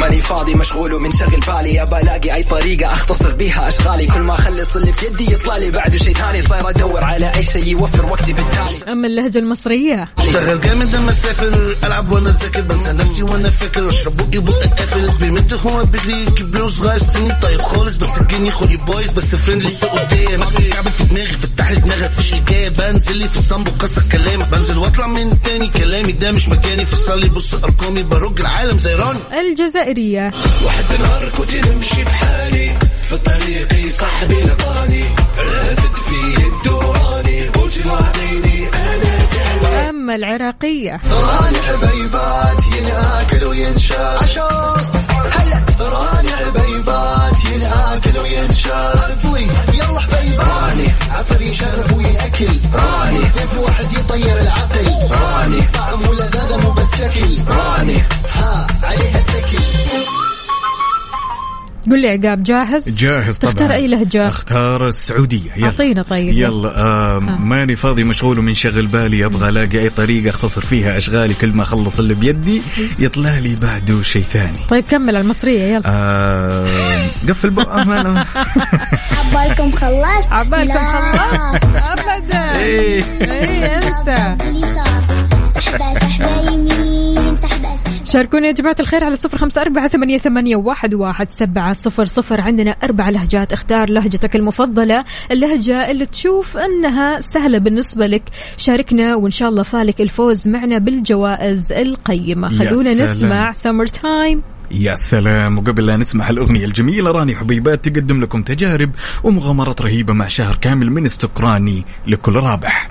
[SPEAKER 7] ماني فاضي مشغول ومنشغل بالي. ابى ألاقي أي طريقة أختصر بيها أشغالي. كل ما أخلص اللي في يدي يطلع لي. بعده شيء ثاني صاير أدور على أي شيء يوفر وقتي بالتالي.
[SPEAKER 1] أما اللهجة المصرية.
[SPEAKER 8] أشتغل جامد لما أسافر. ألعب وأنا ذاكر بنسى نفسي وأنا فاكر. أشرب بقي بقى قافل بيمد هو بيجري كبير وصغير. سني طيب خالص. بس الجني خلي بايظ بس فريندلي السوق قدام كعبل في دماغي. فتح لي دماغك فيش ايجاب بنزل لي في الصنب وكسر كلامك بنزل وأطلع من تاني كلامي. ده مش مكاني. فصل لي بص أرقامي. برج العالم زي راني.
[SPEAKER 1] الجزائرية
[SPEAKER 8] واحد بالنهار كنت نمشي في حالي في طريقي صاحبي لقاني رافد في الدوراني قلت لوحديني أنا
[SPEAKER 1] أما العراقية.
[SPEAKER 8] راني حبيبات ينأكل وينشال عشان هلا راني حبيبات ينأكل وينشال عرفوي راني. عصر يشرب وينأكل راني. اثنين في واحد يطير العقل. راني. طعم ولذاذة مو بس شكل راني. ها عليها التكل.
[SPEAKER 1] قل لي عقاب جاهز؟
[SPEAKER 2] جاهز طبعا.
[SPEAKER 1] تختار أي لهجة؟
[SPEAKER 2] أختار السعودية يلا.
[SPEAKER 1] أعطينا طيب.
[SPEAKER 2] يلا آه ماني فاضي مشغول ومنشغل بالي أبغى ألاقي أي طريقة أختصر فيها أشغالي كل ما أخلص اللي بيدي يطلع لي بعده شيء ثاني.
[SPEAKER 1] طيب كمل على المصرية يلا.
[SPEAKER 2] آه قفل بقى ما أنا-
[SPEAKER 9] عبالكم خلصت.
[SPEAKER 1] عبالكم. خلصت انسى
[SPEAKER 9] اللي صار سحبة سحبة يمين
[SPEAKER 1] شاركونا يا جماعة الخير على صفر خمسة أربعة ثمانية, ثمانية واحد, واحد سبعة صفر صفر. عندنا أربع لهجات. اختار لهجتك المفضلة اللهجة اللي تشوف أنها سهلة بالنسبة لك. شاركنا وإن شاء الله فالك الفوز معنا بالجوائز القيمة. خلونا. نسمع summer time
[SPEAKER 2] يا سلام. وقبل لا نسمع الأغنية الجميلة راني حبيبات تقدم لكم تجارب ومغامرات رهيبة مع شهر كامل من stock راني لكل رابح.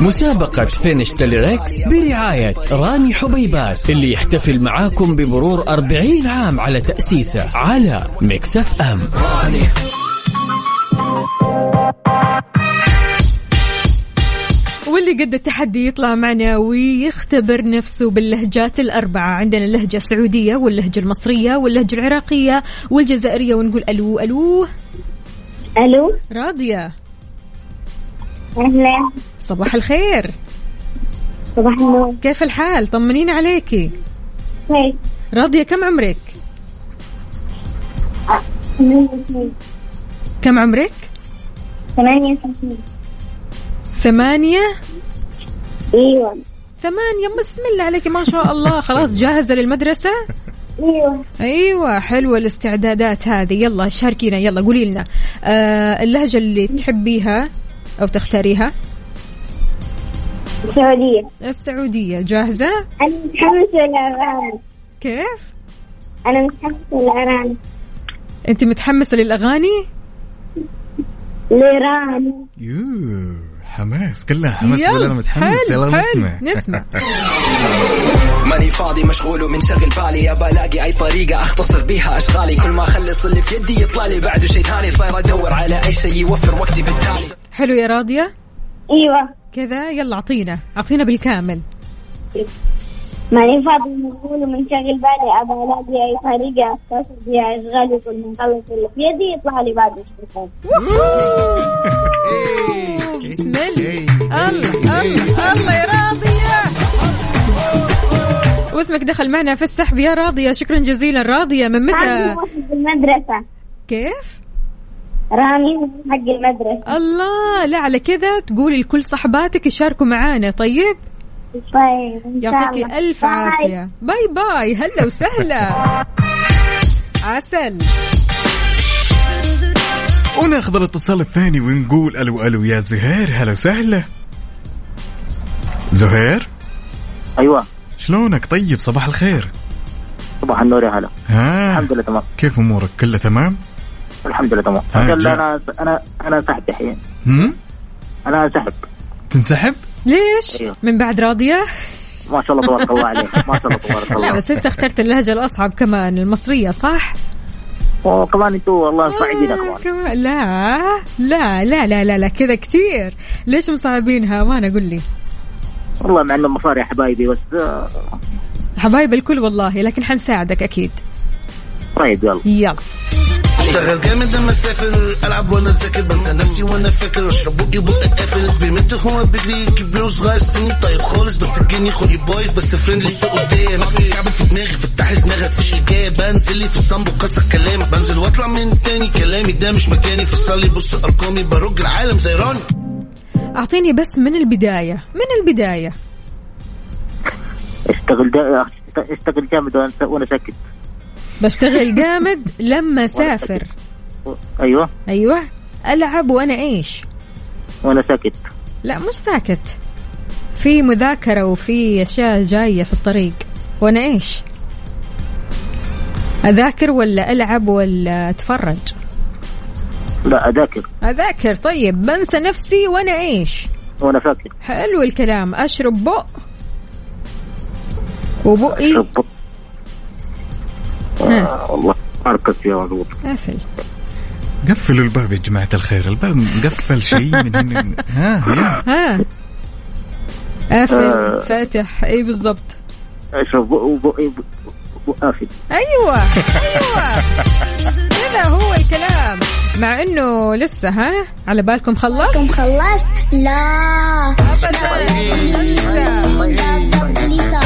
[SPEAKER 4] مسابقة finish the lyrics برعاية راني حبيبات اللي يحتفل معاكم بمرور 40 عام على تأسيسه على Mix FM.
[SPEAKER 1] واللي قد التحدي يطلع معنا ويختبر نفسه باللهجات الأربعة. عندنا اللهجة السعودية واللهجة المصرية واللهجة العراقية والجزائرية ونقول ألو ألو.
[SPEAKER 9] ألو.
[SPEAKER 1] راضية.
[SPEAKER 9] أهلا.
[SPEAKER 1] صباح الخير.
[SPEAKER 9] صباح النور.
[SPEAKER 1] كيف الحال؟ طمنينا عليكي.
[SPEAKER 9] كيف
[SPEAKER 1] راضية كم عمرك؟ كم عمرك؟
[SPEAKER 9] ثمانية سنين
[SPEAKER 1] ثمانية؟
[SPEAKER 9] أيوه.
[SPEAKER 1] ثمانية بسم الله عليك ما شاء الله. خلاص جاهزة للمدرسة؟
[SPEAKER 9] أيوه.
[SPEAKER 1] أيوه حلوة الاستعدادات هذه. يلا شاركينا. يلا قولي لنا. آه اللهجة اللي تحبيها؟ أو تختاريها؟
[SPEAKER 9] السعودية.
[SPEAKER 1] السعودية. جاهزة؟
[SPEAKER 9] أنا متحمسة للأغاني.
[SPEAKER 1] كيف؟
[SPEAKER 9] أنا متحمسة للأغاني.
[SPEAKER 1] أنت متحمسة للأغاني؟
[SPEAKER 9] لإيران
[SPEAKER 2] يوه حماس. كلها حماس. ولا أنا
[SPEAKER 1] يلا
[SPEAKER 2] متحمس يلا نسمع.
[SPEAKER 1] نسمع.
[SPEAKER 7] ماني فاضي مشغول ومنشغل بالي. ابى الاقي أي طريقة أختصر بيها أشغالي. كل ما أخلص اللي في يدي يطلع لي. بعده شيء ثاني صاير أدور على أي شيء يوفر وقتي بالتالي.
[SPEAKER 1] حلو يا راضية؟
[SPEAKER 9] أيوه.
[SPEAKER 1] كذا يلا أعطينا. أعطينا بالكامل.
[SPEAKER 9] ماني فاضي مشغول ومنشغل بالي ابى الاقي أي طريقة اختصر بها أشغالي كل ما اخلص اللي في يدي يطلع لي بعد
[SPEAKER 1] بسم الله. الله الله الله يا راضية. واسمك دخل معنا في السحب يا راضية. شكرا جزيلا. راضية من متى؟
[SPEAKER 9] حق المدرسة.
[SPEAKER 1] كيف؟
[SPEAKER 9] راني حق المدرسة.
[SPEAKER 1] الله لا على كذا تقولي لكل صحباتك يشاركوا معانا. طيب؟
[SPEAKER 9] طيب
[SPEAKER 1] يعطيكي. ألف
[SPEAKER 9] bye.
[SPEAKER 1] عافية. bye bye. هلا وسهلا. عسل.
[SPEAKER 2] وناخذ الاتصال الثاني ونقول ألو ألو يا زهير. هلا وسهلا. زهير؟
[SPEAKER 10] أيوه.
[SPEAKER 2] شلونك؟ طيب صباح الخير.
[SPEAKER 10] صباح النور يا هلا.
[SPEAKER 2] ها.
[SPEAKER 10] الحمد لله تمام.
[SPEAKER 2] كيف أمورك؟ كله تمام؟
[SPEAKER 10] الحمد لله تمام. قال
[SPEAKER 2] جاء.
[SPEAKER 10] أنا أنا أنا سحب الحين. أنا سحب
[SPEAKER 2] تنسحب؟
[SPEAKER 1] ليش؟
[SPEAKER 10] أيوه.
[SPEAKER 1] من بعد راضية؟
[SPEAKER 10] ما شاء الله تبارك الله عليك ما شاء الله تبارك
[SPEAKER 1] لا
[SPEAKER 10] الله.
[SPEAKER 1] بس أنت اخترت اللهجة الأصعب كمان المصرية صح؟
[SPEAKER 10] وكمان أنتوا والله صعيدين
[SPEAKER 1] آه،
[SPEAKER 10] كمان.
[SPEAKER 1] لا لا لا لا لا, لا كذا كتير. ليش مصعبينها؟ ما أنا قول لي.
[SPEAKER 10] والله مع إنه مصاري يا حبايبي بس آه،
[SPEAKER 1] حبايب الكل والله لكن حنساعدك أكيد.
[SPEAKER 10] طيب يلا.
[SPEAKER 1] يلا.
[SPEAKER 8] اشتغل جامد لما اسافر ألعب وأنا ذاكر بنسى نفسي وأنا فاكر. أشرب بقي بقى قافل. بيمت هو بيجري كبير وصغير سني طيب خالص. بس الجني خلي بايظ بس فريندلي السوق قدام. كعب في دماغي فتح لي دماغك فيش اجابه بنزل لي في الصنب وكسر كلامك بنزل وأطلع من تاني كلامي. ده مش مكاني فصل لي بص أرقامي. برج العالم زي راني.
[SPEAKER 1] أعطيني بس من البداية. من البداية؟
[SPEAKER 10] اشتغل دا... اشتغل جامد وأنا ساكت.
[SPEAKER 1] بشتغل جامد لما سافر.
[SPEAKER 10] أيوه.
[SPEAKER 1] أيوه. ألعب وأنا إيش؟
[SPEAKER 10] وأنا ساكت.
[SPEAKER 1] لا مش ساكت. في مذاكرة وفي أشياء جاية في الطريق. وأنا إيش؟ أذاكر ولا ألعب ولا أتفرج؟
[SPEAKER 10] لا أذاكر.
[SPEAKER 1] أذاكر. طيب بنسى نفسي وأنا إيش؟
[SPEAKER 10] وأنا فاكر
[SPEAKER 1] حلو الكلام. أشرب بق. وبقي.
[SPEAKER 10] والله ما ركزت فيها مضبوط
[SPEAKER 1] قافل.
[SPEAKER 2] قفلوا الباب يا جماعة الخير. الباب مقفل شيء من هنا. ها
[SPEAKER 1] ها. قافل.
[SPEAKER 10] آه.
[SPEAKER 1] فاتح. اي بالضبط؟
[SPEAKER 10] بق قافل.
[SPEAKER 1] أيوه. أيوه. كذا هو الكلام. مع إنه لسه ها على بالكم خلص
[SPEAKER 9] كم خلصت؟ لا. سحبة سحبة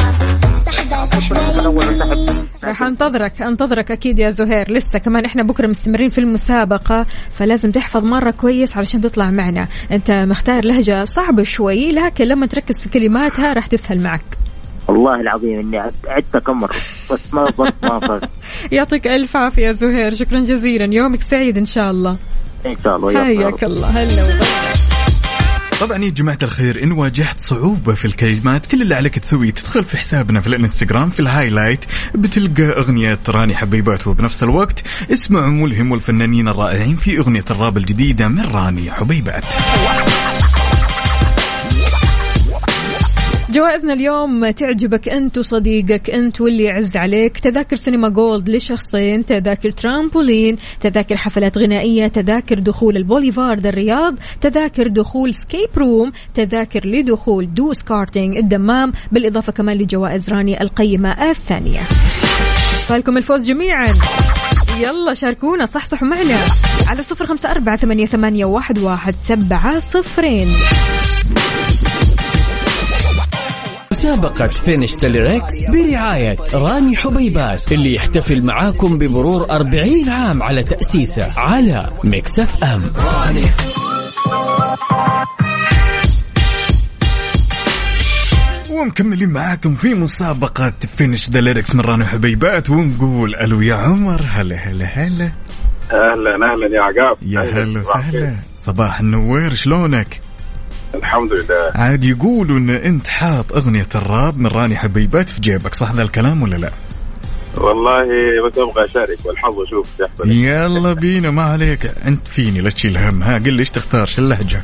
[SPEAKER 1] راح انتظرك انتظرك أكيد يا زهير. لسه كمان إحنا بكرة مستمرين في المسابقة فلازم تحفظ مرة كويس علشان تطلع معنا. أنت مختار لهجة صعبة شوي لكن لما تركز في كلماتها راح تسهل معك.
[SPEAKER 10] والله العظيم إني عد- عدتها كم مرة بس ما بس ما
[SPEAKER 1] يعطيك ألف عافية يا زهير شكرا جزيلا. يومك سعيد إن شاء الله.
[SPEAKER 10] إن شاء الله.
[SPEAKER 1] حياك الله. هلا وغلا.
[SPEAKER 2] طبعا يا جماعة الخير إن واجهت صعوبة في الكلمات كل اللي عليك تسويه تدخل في حسابنا في الإنستغرام في الهايلايت بتلقى أغنية راني حبيبات وبنفس الوقت. اسمعوا ملهم والفنانين الرائعين في أغنية الراب الجديدة من راني حبيبات
[SPEAKER 1] جوائزنا اليوم تعجبك أنت وصديقك أنت واللي يعز عليك تذاكر سينما gold لشخصين تذاكر ترامبولين تذاكر حفلات غنائية تذاكر دخول البوليفارد الرياض تذاكر دخول escape room تذاكر لدخول دوس كارتينج الدمام بالإضافة كمان لجوائز راني القيمة الثانية. فالكم الفوز جميعا. يلا شاركونا صحصحوا معنا على صفر خمسة أربعة ثمانية, ثمانية واحد, واحد سبعة صفرين.
[SPEAKER 4] مسابقة finish the lyrics برعاية راني حبيبات اللي يحتفل معاكم بمرور 40 عام على تأسيسه على Mix FM
[SPEAKER 2] ومكملين معاكم في مسابقة finish the lyrics من راني حبيبات ونقول ألو يا عمر هلا هلا هلا
[SPEAKER 11] أهلا أهلا يا عقاب
[SPEAKER 2] يا. هلا وسهلا. صباح النوير شلونك؟
[SPEAKER 11] الحمد لله.
[SPEAKER 2] عاد يقولوا ان انت حاط أغنية الراب من راني حبيبات في جيبك صح ذا الكلام ولا لا؟
[SPEAKER 11] والله بس أبغى أشارك والحظ أشوف
[SPEAKER 2] يلا بينا ما عليك. انت فيني لا تشيل هم. ها قل لي إيش تختار شو اللهجة؟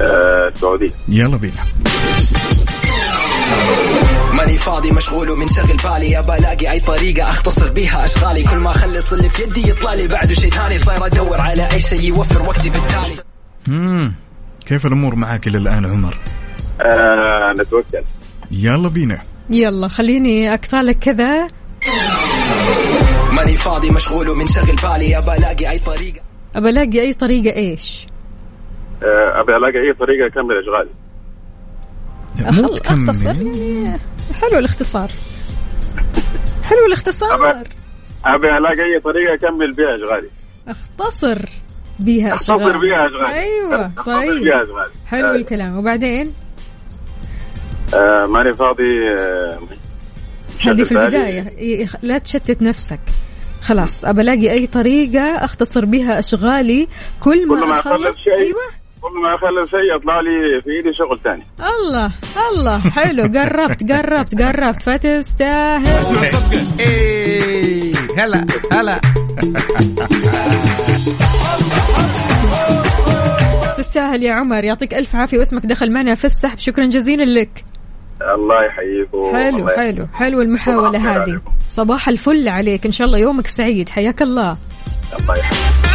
[SPEAKER 11] آه، السعوديه
[SPEAKER 2] يلا بينا.
[SPEAKER 7] ماني فاضي مشغول ومنشغل بالي. ابى ألاقي أي طريقة أختصر بيها أشغالي. كل ما أخلص اللي في يدي يطلع لي. بعده شيء ثاني صاير أدور على أي شيء يوفر وقتي بالتالي.
[SPEAKER 2] كيف الأمور معك إلى الآن عمر؟
[SPEAKER 11] آه نتوكل.
[SPEAKER 2] يلا بينا.
[SPEAKER 1] يلا خليني أقطع لك كذا.
[SPEAKER 7] ماني فاضي مشغول ومنشغل بالي. أبى ألاقي أي طريقة.
[SPEAKER 1] أبى ألاقي أي طريقة إيش؟
[SPEAKER 11] آه ابي ألاقي أي طريقة أكمل إشغالي.
[SPEAKER 2] مو تكمل.
[SPEAKER 1] أختصر؟ يعني حلو الاختصار. حلو الاختصار.
[SPEAKER 11] ابي ألاقي أي طريقة أكمل بها إشغالي.
[SPEAKER 1] أختصر. بيها
[SPEAKER 11] اختصر
[SPEAKER 1] أشغال.
[SPEAKER 11] بها اشغالي أيوه
[SPEAKER 1] طيب. حلو
[SPEAKER 11] آه،
[SPEAKER 1] الكلام. وبعدين؟
[SPEAKER 11] آه ماني فاضي آه
[SPEAKER 1] هذه في. البداية. يخ- لا تشتت نفسك. خلاص أبى ألاقي أي طريقة أختصر بها أشغالي. كل ما,
[SPEAKER 11] كل ما
[SPEAKER 1] أخلص
[SPEAKER 11] أخلص شيء
[SPEAKER 1] أيوه.
[SPEAKER 11] كل ما أخلص شيء يطلع لي في إيدي شغل ثاني
[SPEAKER 1] الله الله. حلو. قربت قربت قربت فتستاهل.
[SPEAKER 2] هلا هلا.
[SPEAKER 1] تستاهل يا عمر يعطيك ألف عافية واسمك دخل معنا في السحب. شكرا جزيلا لك.
[SPEAKER 11] الله يحييكم
[SPEAKER 1] حلو
[SPEAKER 11] الله
[SPEAKER 1] حلو حلو
[SPEAKER 11] الخير
[SPEAKER 1] هذه. صباح الفل عليك. إن شاء الله يومك سعيد. حياك الله.
[SPEAKER 11] الله يحييك.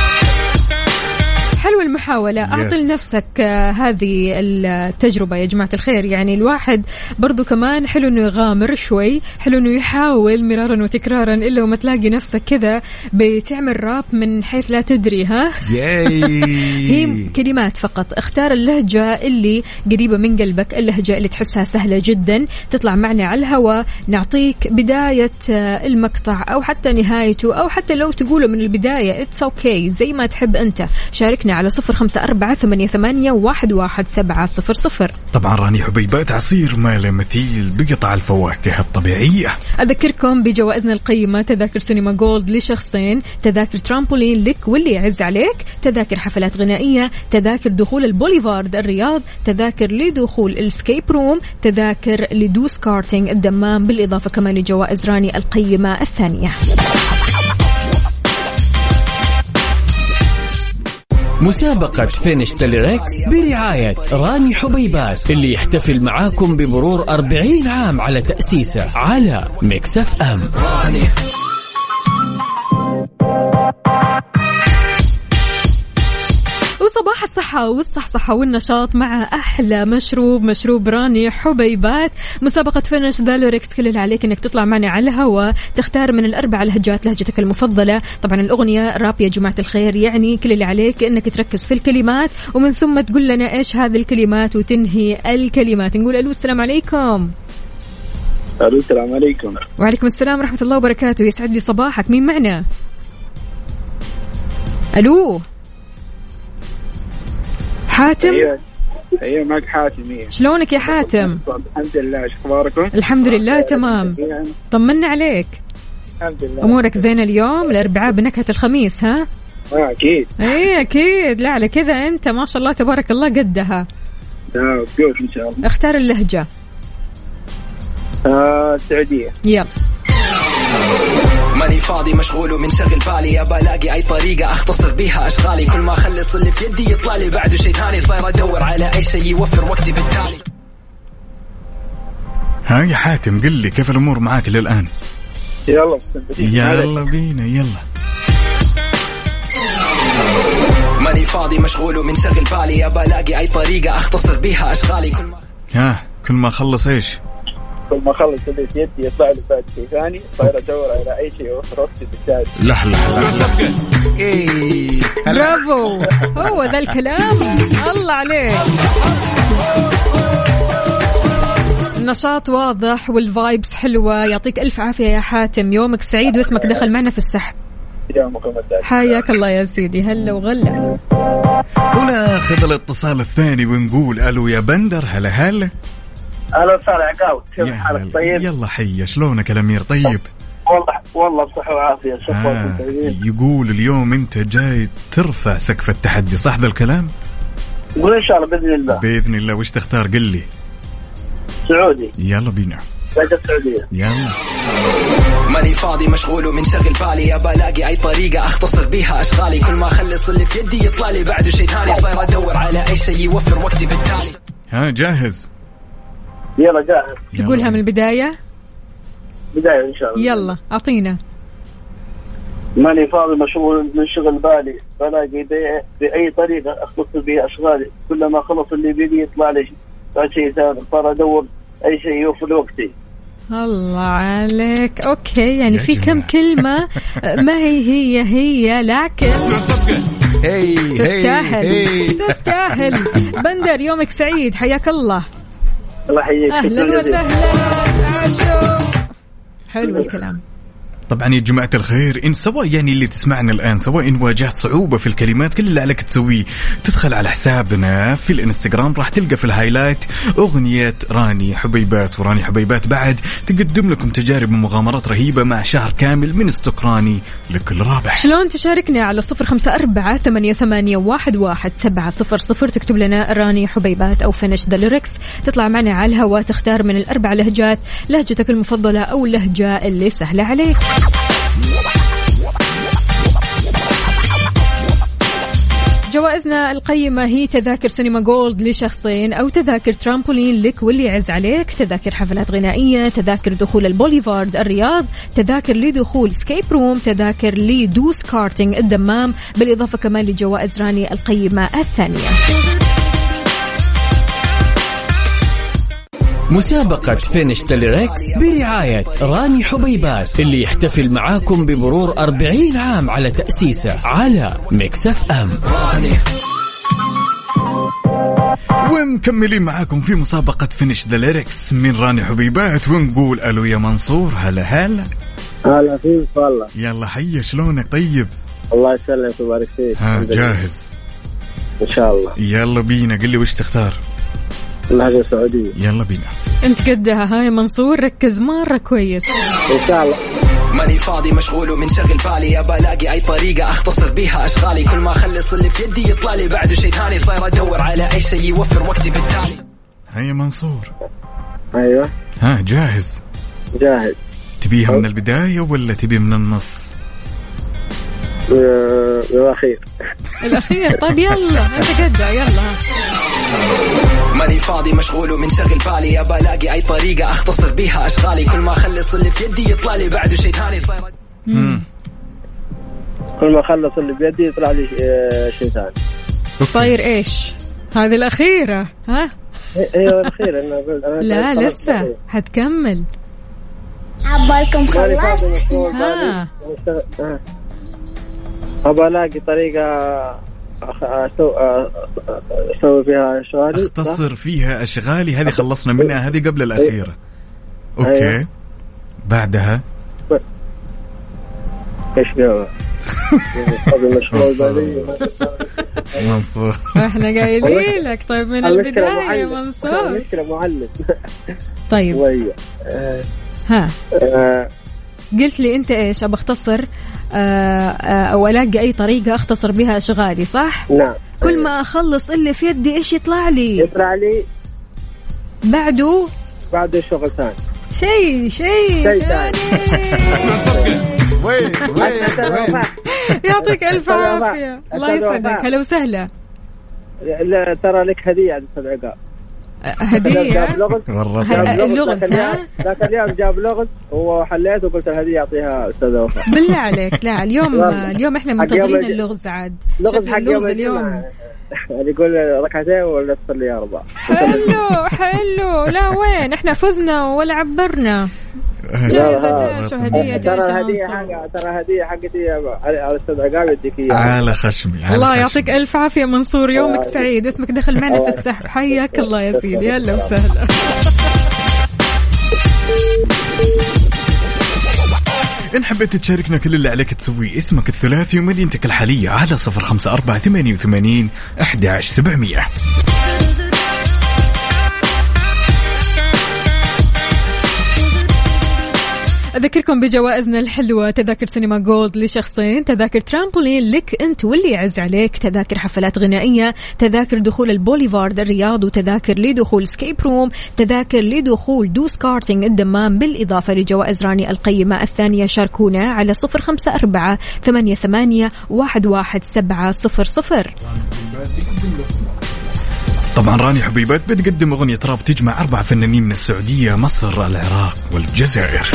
[SPEAKER 1] حلوة المحاولة. أعطي
[SPEAKER 2] Yes.
[SPEAKER 1] لنفسك آه، هذه التجربة يا جماعة الخير. يعني الواحد برضو كمان حلو إنه يغامر شوي حلو إنه يحاول مرارا وتكرارا إلا وما تلاقي نفسك كذا بتعمل راب من حيث لا تدري ها؟ هي كلمات فقط. اختار اللهجة اللي قريبة من قلبك اللهجة اللي تحسها سهلة جدا. تطلع معنا على الهواء نعطيك بداية آه، المقطع أو حتى نهايته أو حتى لو تقوله من البداية it's okay. زي ما تحب أنت. شاركنا على صفر خمسة أربعة ثمانية, ثمانية واحد, واحد سبعة صفر صفر.
[SPEAKER 2] طبعا راني حبيبات عصير ما له مثيل بقطع الفواكه الطبيعية.
[SPEAKER 1] أذكركم بجوائزنا القيمة تذاكر سينما gold لشخصين تذاكر ترامبولين لك واللي يعز عليك تذاكر حفلات غنائية تذاكر دخول البوليفارد الرياض تذاكر لدخول ال escape room تذاكر لدوس كارتينج الدمام بالإضافة كمان لجوائز راني القيمة الثانية.
[SPEAKER 4] مسابقة finish the lyrics برعاية راني حبيبات اللي يحتفل معاكم بمرور 40 عام على تأسيسه على Mix FM.
[SPEAKER 1] وصباح الصحة والصحصحة والنشاط مع أحلى مشروب مشروب راني حبيبات مسابقة finish the lyrics كل اللي عليك إنك تطلع معنا على الهواء تختار من الأربع لهجات لهجتك المفضلة. طبعا الأغنية راب يا جماعة الخير يعني كل اللي عليك إنك تركز في الكلمات. ومن ثم تقول لنا إيش هذه الكلمات وتنهي الكلمات. نقول ألو السلام عليكم.
[SPEAKER 12] ألو السلام عليكم.
[SPEAKER 1] وعليكم السلام ورحمة الله وبركاته. يسعد لي صباحك. مين معنا؟ ألو؟ حاتم؟
[SPEAKER 12] أيوه. أيوه معك حاتم إيه.
[SPEAKER 1] شلونك يا حاتم؟
[SPEAKER 12] الحمد لله إيش أخباركم؟
[SPEAKER 1] الحمد لله تمام. طمنا عليك.
[SPEAKER 12] الحمد لله.
[SPEAKER 1] أمورك زينة اليوم؟ الأربعاء بنكهة الخميس ها؟
[SPEAKER 12] آه أكيد.
[SPEAKER 1] إيه أكيد. لا على كذا أنت ما شاء الله تبارك الله قدها.
[SPEAKER 12] آه إن شاء الله.
[SPEAKER 1] اختار اللهجة.
[SPEAKER 12] آه السعوديه
[SPEAKER 1] يلا.
[SPEAKER 7] ماني فاضي مشغول ومنشغل بالي. ابى ألاقي أي طريقة أختصر بيها أشغالي. كل ما أخلص اللي في يدي يطلع لي بعده شيء ثاني. صاير أدور على أي شيء يوفر وقتي بالتالي.
[SPEAKER 2] ها يا حاتم قل لي كيف الأمور معاك للآن؟
[SPEAKER 12] يلا
[SPEAKER 2] يلا بينا يلا.
[SPEAKER 7] ماني فاضي مشغول ومنشغل بالي. ابى ألاقي أي طريقة أختصر بيها أشغالي. كل ما
[SPEAKER 2] ها كل ما أخلص إيش؟
[SPEAKER 12] كل ما أخلص اللي في يدي يطلع لي بعد شيء ثاني صاير أدور على أي شيء يوفر وقتي بالتالي
[SPEAKER 2] لا لا إيه.
[SPEAKER 1] برافو. هو ذا الكلام. الله عليك. النشاط واضح وال vibes حلوة. يعطيك ألف عافية يا حاتم. يومك سعيد واسمك دخل معنا في السحب. حياك الله يا سيدي. هلا وغلا.
[SPEAKER 2] وناخذ الاتصال الثاني ونقول ألو يا بندر. هلا هلا.
[SPEAKER 12] أهلا وسهلا عقاب كيف حالك. طيب؟
[SPEAKER 2] يلا حيا. شلونك الأمير؟ طيب.
[SPEAKER 12] والله والله بصحة وعافية. شكرا
[SPEAKER 2] آه.
[SPEAKER 12] طيبين
[SPEAKER 2] يقول اليوم أنت جاي ترفع سقف التحدي صح ذا الكلام؟
[SPEAKER 12] إن شاء الله بإذن الله.
[SPEAKER 2] بإذن الله. وش تختار؟ قل لي.
[SPEAKER 12] سعودي.
[SPEAKER 2] يلا بينا.
[SPEAKER 12] السعودية
[SPEAKER 2] يلا.
[SPEAKER 7] ماني فاضي مشغول ومنشغل بالي. ابى ألاقي أي طريقة أختصر بيها أشغالي. كل ما أخلص اللي في يدي يطلع لي. بعده شيء ثاني صاير أدور على أي شيء يوفر وقتي بالتالي.
[SPEAKER 2] ها جاهز.
[SPEAKER 12] يلا جاهز.
[SPEAKER 1] تقولها من البداية؟
[SPEAKER 12] بداية إن شاء الله.
[SPEAKER 1] يلا أعطينا.
[SPEAKER 12] ماني فاضي مشغول من شغل بالي. بلاقي بأي طريقة أختصر بها أشغالي. كلما خلص اللي بيدي يطلع لي شيء ثاني صار أدور أي شيء يوفر وقتي.
[SPEAKER 1] الله عليك. أوكي يعني في كم. كلمة؟ ما هي هي هي لكن تستاهل تستاهل بندر يومك سعيد. حياك الله.
[SPEAKER 12] الله يحييك أهلا.
[SPEAKER 1] وسهلا. حلو الكلام
[SPEAKER 2] طبعا يا جماعة الخير إن سواء يعني اللي تسمعنا الآن سواء إن واجهت صعوبة في الكلمات كل اللي عليك تسويه تدخل على حسابنا في الإنستغرام راح تلقى في الهايلايت أغنية راني حبيبات وراني حبيبات بعد تقدم لكم تجارب ومغامرات رهيبة مع شهر كامل من استقراني لكل رابح.
[SPEAKER 1] شلون تشاركنا على صفر خمسة أربعة ثمانية, ثمانية واحد, واحد سبعة صفر صفر تكتب لنا راني حبيبات أو finish the lyrics تطلع معنا على الهواء تختار من الأربع لهجات لهجتك المفضلة أو اللهجة اللي سهلة عليك. جوائزنا القيمة هي تذاكر سينما gold لشخصين أو تذاكر ترامبولين لك واللي يعز عليك تذاكر حفلات غنائية تذاكر دخول البوليفارد الرياض تذاكر لدخول escape room تذاكر لدوس كارتينج الدمام بالإضافة كمان لجوائز راني القيمة الثانية.
[SPEAKER 4] مسابقة finish the lyrics برعاية راني حبيبات اللي يحتفل معاكم بمرور 40 عام على تأسيسه على Mix FM.
[SPEAKER 2] ومكملين معاكم في مسابقة finish the lyrics من راني حبيبات ونقول ألو يا منصور هلا هلا.
[SPEAKER 13] هلا فيك والله
[SPEAKER 2] يلا حي شلونك؟ طيب.
[SPEAKER 13] الله يسلمك ويبارك فيك.
[SPEAKER 2] ها. جاهز.
[SPEAKER 13] إن شاء الله.
[SPEAKER 2] يلا بينا قل لي وش تختار؟
[SPEAKER 13] اللهجه السعوديه
[SPEAKER 2] يلا بينا.
[SPEAKER 1] أنت قدها هاي منصور ركز مرة كويس.
[SPEAKER 13] إن شاء الله.
[SPEAKER 7] ماني فاضي مشغول ومنشغل بالي. ابى الاقي أي طريقة أختصر بيها أشغالي. كل ما أخلص اللي في يدي يطلع لي. بعده شيء ثاني صاير أدور على أي شيء يوفر وقتي بالتالي.
[SPEAKER 2] هيا منصور.
[SPEAKER 13] أيوه.
[SPEAKER 2] ها جاهز؟
[SPEAKER 13] جاهز.
[SPEAKER 2] تبيها من البداية ولا تبي من النص؟
[SPEAKER 13] الأخير.
[SPEAKER 1] الأخير. طيب يلا قدها يلا.
[SPEAKER 7] ماني فاضي مشغول ومنشغل بالي. ابى ألاقي أي طريقة أختصر بيها أشغالي. كل ما أخلص اللي في يدي يطلع لي بعده شيء ثاني. صاير
[SPEAKER 13] كل ما أخلص اللي بيدي يطلع لي آه، شيء ثاني.
[SPEAKER 1] صاير إيش؟ هذه الأخيرة ها؟
[SPEAKER 13] أيوه الاخير أنا أنا
[SPEAKER 1] لا لسه. حتكمل.
[SPEAKER 9] عبالكم خلصت
[SPEAKER 1] ها.
[SPEAKER 13] ابى الاقي طريقه أسوي فيها أشغالي؟
[SPEAKER 2] أختصر فيها أشغالي هذه خلصنا منها هذه قبل الأخيرة. أوكي.
[SPEAKER 13] أيوة.
[SPEAKER 2] بعدها؟
[SPEAKER 13] إيش
[SPEAKER 2] منصور.
[SPEAKER 1] إحنا قايلين لك طيب من
[SPEAKER 13] المشكلة
[SPEAKER 1] البداية يا
[SPEAKER 13] معلم.
[SPEAKER 1] منصور.
[SPEAKER 13] المشكلة معلم.
[SPEAKER 1] طيب. ها.
[SPEAKER 13] آه،
[SPEAKER 1] قلت لي أنت إيش؟ ابى أختصر. أو ألاقي أي طريقة أختصر بها أشغالي صح؟
[SPEAKER 13] نعم.
[SPEAKER 1] كل ما أخلص اللي في يدي إيش يطلع لي؟
[SPEAKER 13] يطلع لي
[SPEAKER 1] بعده؟
[SPEAKER 13] بعد الشغل ثاني.
[SPEAKER 1] شيء
[SPEAKER 13] شيء
[SPEAKER 1] ثاني.
[SPEAKER 5] وين وين
[SPEAKER 1] يعطيك
[SPEAKER 13] ألف.
[SPEAKER 1] عافية. الله يسعدك. هلا وسهلا.
[SPEAKER 13] لا ترى لك هدية عند أستاذ عقاب
[SPEAKER 1] آه، هديه
[SPEAKER 13] جاب لغز.
[SPEAKER 2] مرة
[SPEAKER 1] ه-
[SPEAKER 13] جاب
[SPEAKER 1] اللغز،
[SPEAKER 13] ذاك اليوم-
[SPEAKER 1] ها؟
[SPEAKER 13] ذاك اليوم جاب لغز وحليت وقلت الهدية اعطيها أستاذ وفاء
[SPEAKER 1] بالله عليك لا اليوم. اليوم
[SPEAKER 13] إحنا
[SPEAKER 1] منتظرين اللغز عاد.
[SPEAKER 13] لغز حق
[SPEAKER 1] اللغز
[SPEAKER 13] يوم
[SPEAKER 1] اليوم
[SPEAKER 13] اليوم. يعني يقول ركعتين ولا تصلي أربع
[SPEAKER 1] حلو حلو. لا وين؟ إحنا فزنا ولا عبرنا. جائزة وهدية
[SPEAKER 13] ترى الهدية ترى الهدية حقتي على على الاستاذ عقاب يديك إياها.
[SPEAKER 2] على خشمي على
[SPEAKER 1] الله. يعطيك ألف عافية منصور يومك
[SPEAKER 13] الله
[SPEAKER 1] سعيد. اسمك دخل معنا في السحب. حياك الله يا سيدي. هلا وسهلا.
[SPEAKER 2] إن حبيت تشاركنا كل اللي عليك تسويه اسمك الثلاثي ومدينتك الحالية على صفر خمسة أربعة ثمانية وثمانين أحد عشر سبعمية.
[SPEAKER 1] أذكركم بجوائزنا الحلوة تذاكر سينما gold لشخصين تذاكر ترامبولين لك أنت واللي يعز عليك تذاكر حفلات غنائية تذاكر دخول البوليفارد الرياض وتذاكر لدخول escape room تذاكر لدخول دوس كارتينج الدمام بالإضافة لجوائز راني القيمة الثانية شاركونا على صفر خمسة أربعة ثمانية ثمانية واحد واحد سبعة صفر صفر.
[SPEAKER 2] طبعا راني حبيبات بتقدم أغنية راب تجمع أربع فنانين من السعودية مصر العراق والجزائر.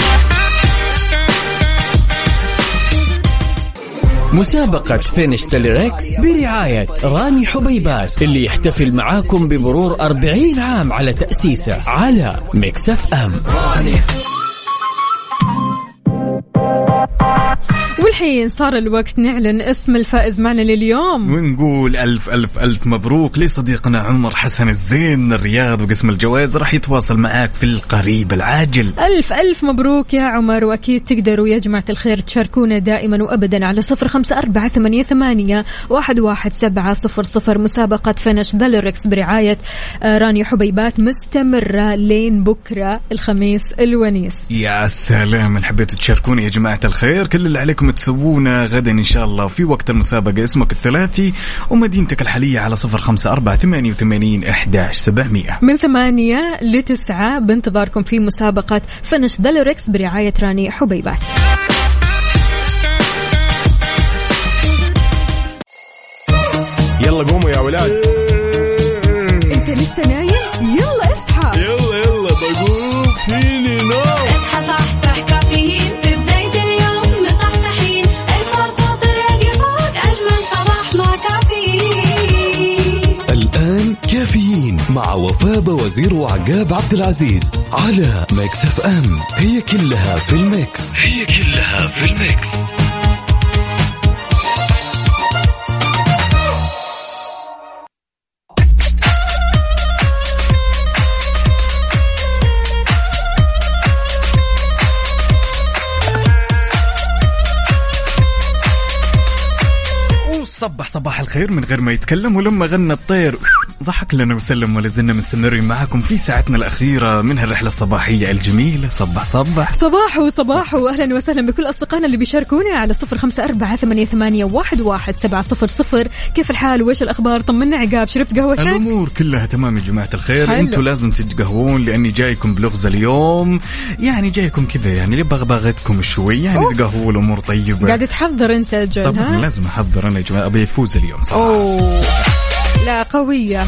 [SPEAKER 4] مسابقة finish the lyrics برعاية راني حبيبات اللي يحتفل معاكم بمرور 40 عام على تأسيسه على مكسف أم.
[SPEAKER 1] والحين صار الوقت نعلن اسم الفائز معنا لليوم.
[SPEAKER 2] ونقول ألف ألف ألف مبروك لصديقنا عمر حسن الزين من الرياض وقسم الجوائز راح يتواصل معاك في القريب العاجل.
[SPEAKER 1] ألف ألف مبروك يا عمر وأكيد تقدروا يا جماعة الخير تشاركونا دائما وأبدا على صفر خمسة أربعة ثمانية, ثمانية واحد, واحد سبعة صفر صفر. مسابقة finish the lyrics برعاية آه، راني حبيبات مستمرة لين بكرة الخميس الونيس.
[SPEAKER 2] يا سلام حبيتوا تشاركونا يا جماعة الخير. كل اللي عليكم تسوونه غدا إن شاء الله في وقت المسابقة. اسمك الثلاثي ومدينتك الحالية على صفر خمسة أربعة ثمانية وثمانين أحداش سبعمية.
[SPEAKER 1] من ثمانية لتسعة بانتظاركم في مسابقة finish the lyrics برعاية راني حبيبات.
[SPEAKER 5] يلا قوموا يا ولاد.
[SPEAKER 6] مع
[SPEAKER 3] وفاء وزير وعقاب عبد العزيز على Mix FM. هي كلها في ال mix. هي كلها في ال mix.
[SPEAKER 2] وصبح صباح الخير من غير ما يتكلم ولما غنى الطير. ضحك لنا وسلم ولا زلنا مستمرين معكم في ساعتنا الأخيرة من هالرحلة الصباحية الجميلة. صبح صبح
[SPEAKER 1] صباح وصباح واهلا وسهلا بكل أصدقائنا اللي بيشاركونا على صفر خمسة أربعة ثمانية, ثمانية واحد, واحد سبعه صفر صفر. كيف الحال؟ وإيش الأخبار؟ طمنا عقاب شربت قهوتك
[SPEAKER 2] الأمور كلها تمام يا جماعة الخير. أنتوا لازم تتقهوون لأني جايكم بلغز اليوم. يعني جايكم كذا يعني بغبغتكم شوي. يعني. تقهووا الأمور طيبة.
[SPEAKER 1] قاعد تحضر أنت أجل
[SPEAKER 2] طبعا لازم أحضر أنا يا جماعة أبي أفوز اليوم صراحة.
[SPEAKER 1] أوه. لا قوية.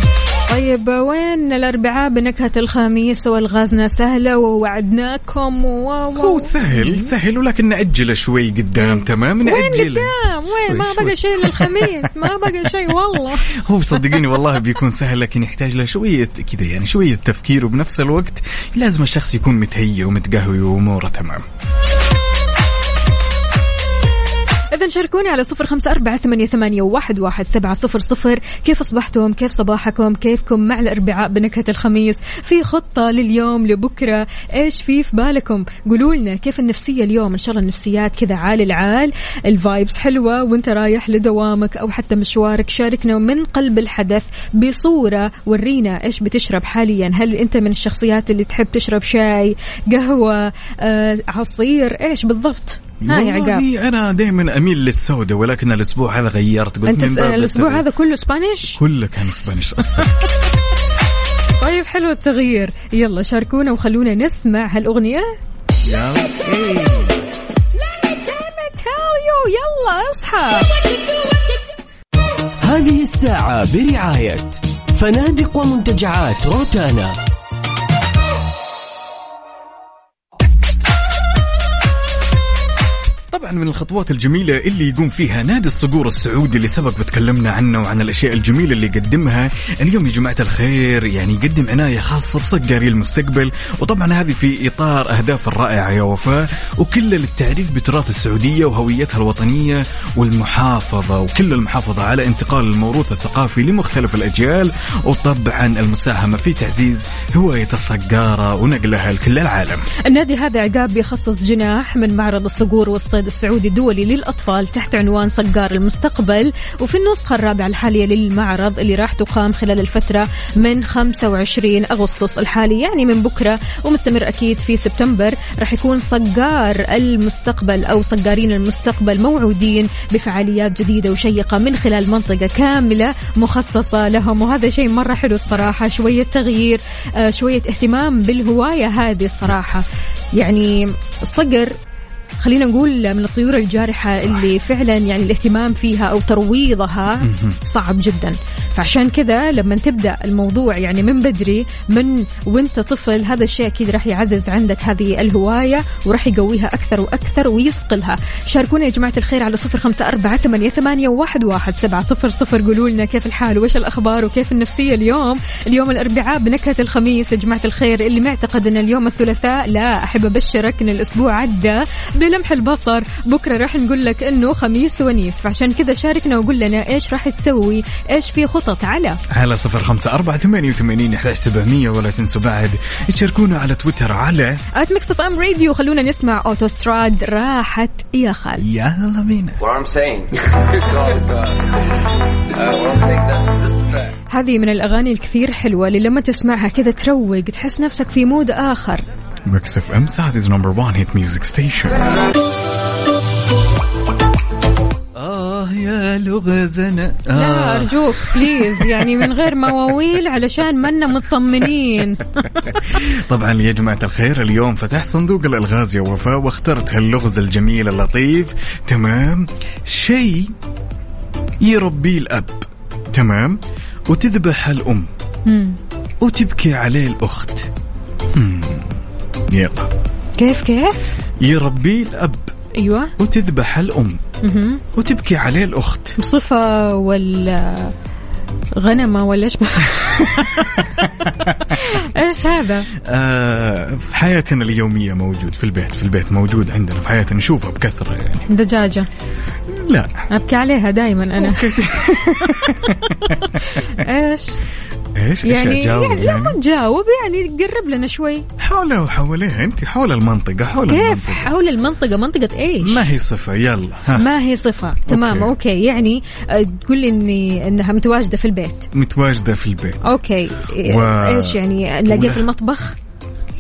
[SPEAKER 1] طيب وين الأربعاء بنكهة الخميس والغازنا سهلة ووعدناكم. و...
[SPEAKER 2] هو. سهل سهل ولكن نأجله شوي قدام تمام؟
[SPEAKER 1] وين
[SPEAKER 2] نأجله
[SPEAKER 1] قدام؟ وين؟ ما بقى شيء للخميس ما بقى شيء والله.
[SPEAKER 2] هو صدقيني والله بيكون سهل لكن يحتاج له شوية كذا يعني شوية تفكير وبنفس الوقت لازم الشخص يكون متهيأ ومتقهوي وأموره تمام.
[SPEAKER 1] إذا شاركوني على صفر خمسة أربعة ثمانية, واحد سبعة صفر صفر. كيف أصبحتم؟ كيف صباحكم؟ كيفكم مع الأربعاء بنكهة الخميس؟ في خطة لليوم لبكرة. إيش في في بالكم؟ قولوا لنا كيف النفسية اليوم؟ إن شاء الله النفسيات كذا عال العال. الفايبس حلوة وأنت رايح لدوامك أو حتى مشوارك. شاركنا من قلب الحدث بصورة. ورينا إيش بتشرب حاليا. هل أنت من الشخصيات اللي تحب تشرب شاي قهوة آه، عصير؟ إيش بالضبط؟ ها يا عقاب.
[SPEAKER 2] والله أنا دائما أميل للسوداء ولكن الأسبوع هذا غيرت. قلت
[SPEAKER 1] أنت
[SPEAKER 2] من
[SPEAKER 1] س-
[SPEAKER 2] باب الأسبوع.
[SPEAKER 1] هذا كله Spanish
[SPEAKER 2] كله كان Spanish أصلا.
[SPEAKER 1] طيب حلو التغيير. يلا شاركونا وخلونا نسمع هالأغنية. يلا اصحى.
[SPEAKER 4] هذه الساعة برعاية فنادق ومنتجعات روتانا.
[SPEAKER 2] طبعا من الخطوات الجميلة اللي يقوم فيها نادي الصقور السعودي اللي سبق وتكلمنا عنه وعن الأشياء الجميلة اللي يقدمها. اليوم يا جماعة الخير يعني يقدم عناية خاصة بصقاري المستقبل. وطبعا هذه في إطار أهداف الرائعة يا وفاء. وكل للتعريف بتراث السعودية وهويتها الوطنية والمحافظة. وكل المحافظة على انتقال الموروث الثقافي لمختلف الأجيال. وطبعا المساهمة في تعزيز هواية الصقارة ونقلها لكل العالم.
[SPEAKER 1] النادي هذا عقاب بيخصص جناح من معرض الصقور والصيد السعودي الدولي للأطفال تحت عنوان صقار المستقبل. وفي النسخة الرابعة الحالية للمعرض اللي راح تقام خلال الفترة من 25 أغسطس الحالي يعني من بكرة. ومستمر أكيد في سبتمبر راح يكون صقار المستقبل أو صقارين المستقبل موعودين بفعاليات جديدة وشيقة من خلال منطقة كاملة مخصصة لهم. وهذا شيء مرة حلو الصراحة شوية تغيير آه، شوية اهتمام بالهواية هذه الصراحة. يعني الصقر خلينا نقول من الطيور الجارحة اللي فعلا يعني الاهتمام فيها أو ترويضها صعب جدا. فعشان كذا لما تبدأ الموضوع يعني من بدري من وانت طفل هذا الشيء أكيد راح يعزز عندك هذه الهواية وراح يقويها أكثر وأكثر ويصقلها. شاركونا يا جماعة الخير على صفر خمسة أربعة ثمانية, ثمانية واحد, واحد سبعة صفر صفر. قولوا لنا كيف الحال؟ وإيش الأخبار؟ وكيف النفسية اليوم؟ اليوم الأربعاء بنكهة الخميس يا جماعة الخير. اللي معتقد أن اليوم الثلاثاء لا أحب أبشرك أن الأسبوع عدى. بلمح البصر. بكرة راح نقول لك أنه خميس ونيس. فعشان كذا شاركنا وقول لنا إيش راح تسوي إيش في خطط. على.
[SPEAKER 2] على صفر خمسة أربعة ثمانية وثمانين إحداش سبعمية ولا تنسوا بعد تشاركونا على تويتر على
[SPEAKER 1] at Mix FM Radio خلونا نسمع أوتوستراد راحت يا خال.
[SPEAKER 2] يلا بينا.
[SPEAKER 1] هذه من الأغاني الكثير حلوة اللي لما تسمعها كذا تروق تحس نفسك في mood آخر.
[SPEAKER 2] Mix FM Saudi's number 1 hit music station آه يا لغزنا
[SPEAKER 1] لا أرجوك please يعني من غير مواويل علشان منا مطمنين.
[SPEAKER 2] طبعا يا جماعة الخير اليوم فتحت صندوق الألغاز يا وفاء واخترت هاللغز الجميل اللطيف. تمام. شيء يربيه الأب. تمام. وتذبح الأم.
[SPEAKER 1] مم.
[SPEAKER 2] وتبكي عليه الأخت. مم. يلا
[SPEAKER 1] كيف كيف؟
[SPEAKER 2] يربيه الأب.
[SPEAKER 1] أيوه.
[SPEAKER 2] وتذبح الأم.
[SPEAKER 1] مهم.
[SPEAKER 2] وتبكي عليه الأخت.
[SPEAKER 1] بصفة ولا غنمة ولا إيش؟ إيش هذا؟
[SPEAKER 2] آه في حياتنا اليومية موجود في البيت. في البيت موجود عندنا. في حياتنا نشوفه بكثرة يعني.
[SPEAKER 1] دجاجة.
[SPEAKER 2] لا.
[SPEAKER 1] أبكي عليها دائما أنا. إيش؟
[SPEAKER 2] إيش؟ إيش
[SPEAKER 1] يعني,
[SPEAKER 2] أجاوب
[SPEAKER 1] يعني لا ما تجاوب يعني قرب لنا شوي.
[SPEAKER 2] حوله وحواليها أنت حول المنطقة حول
[SPEAKER 1] كيف؟
[SPEAKER 2] المنطقة.
[SPEAKER 1] حول المنطقة منطقة إيش؟
[SPEAKER 2] ما هي صفة يلا ها.
[SPEAKER 1] ما هي صفة؟ تمام
[SPEAKER 2] okay.
[SPEAKER 1] okay يعني آه، تقول لي إني إنها متواجدة في البيت.
[SPEAKER 2] متواجدة في البيت.
[SPEAKER 1] okay.
[SPEAKER 2] و-
[SPEAKER 1] إيش يعني نلاقيها في المطبخ؟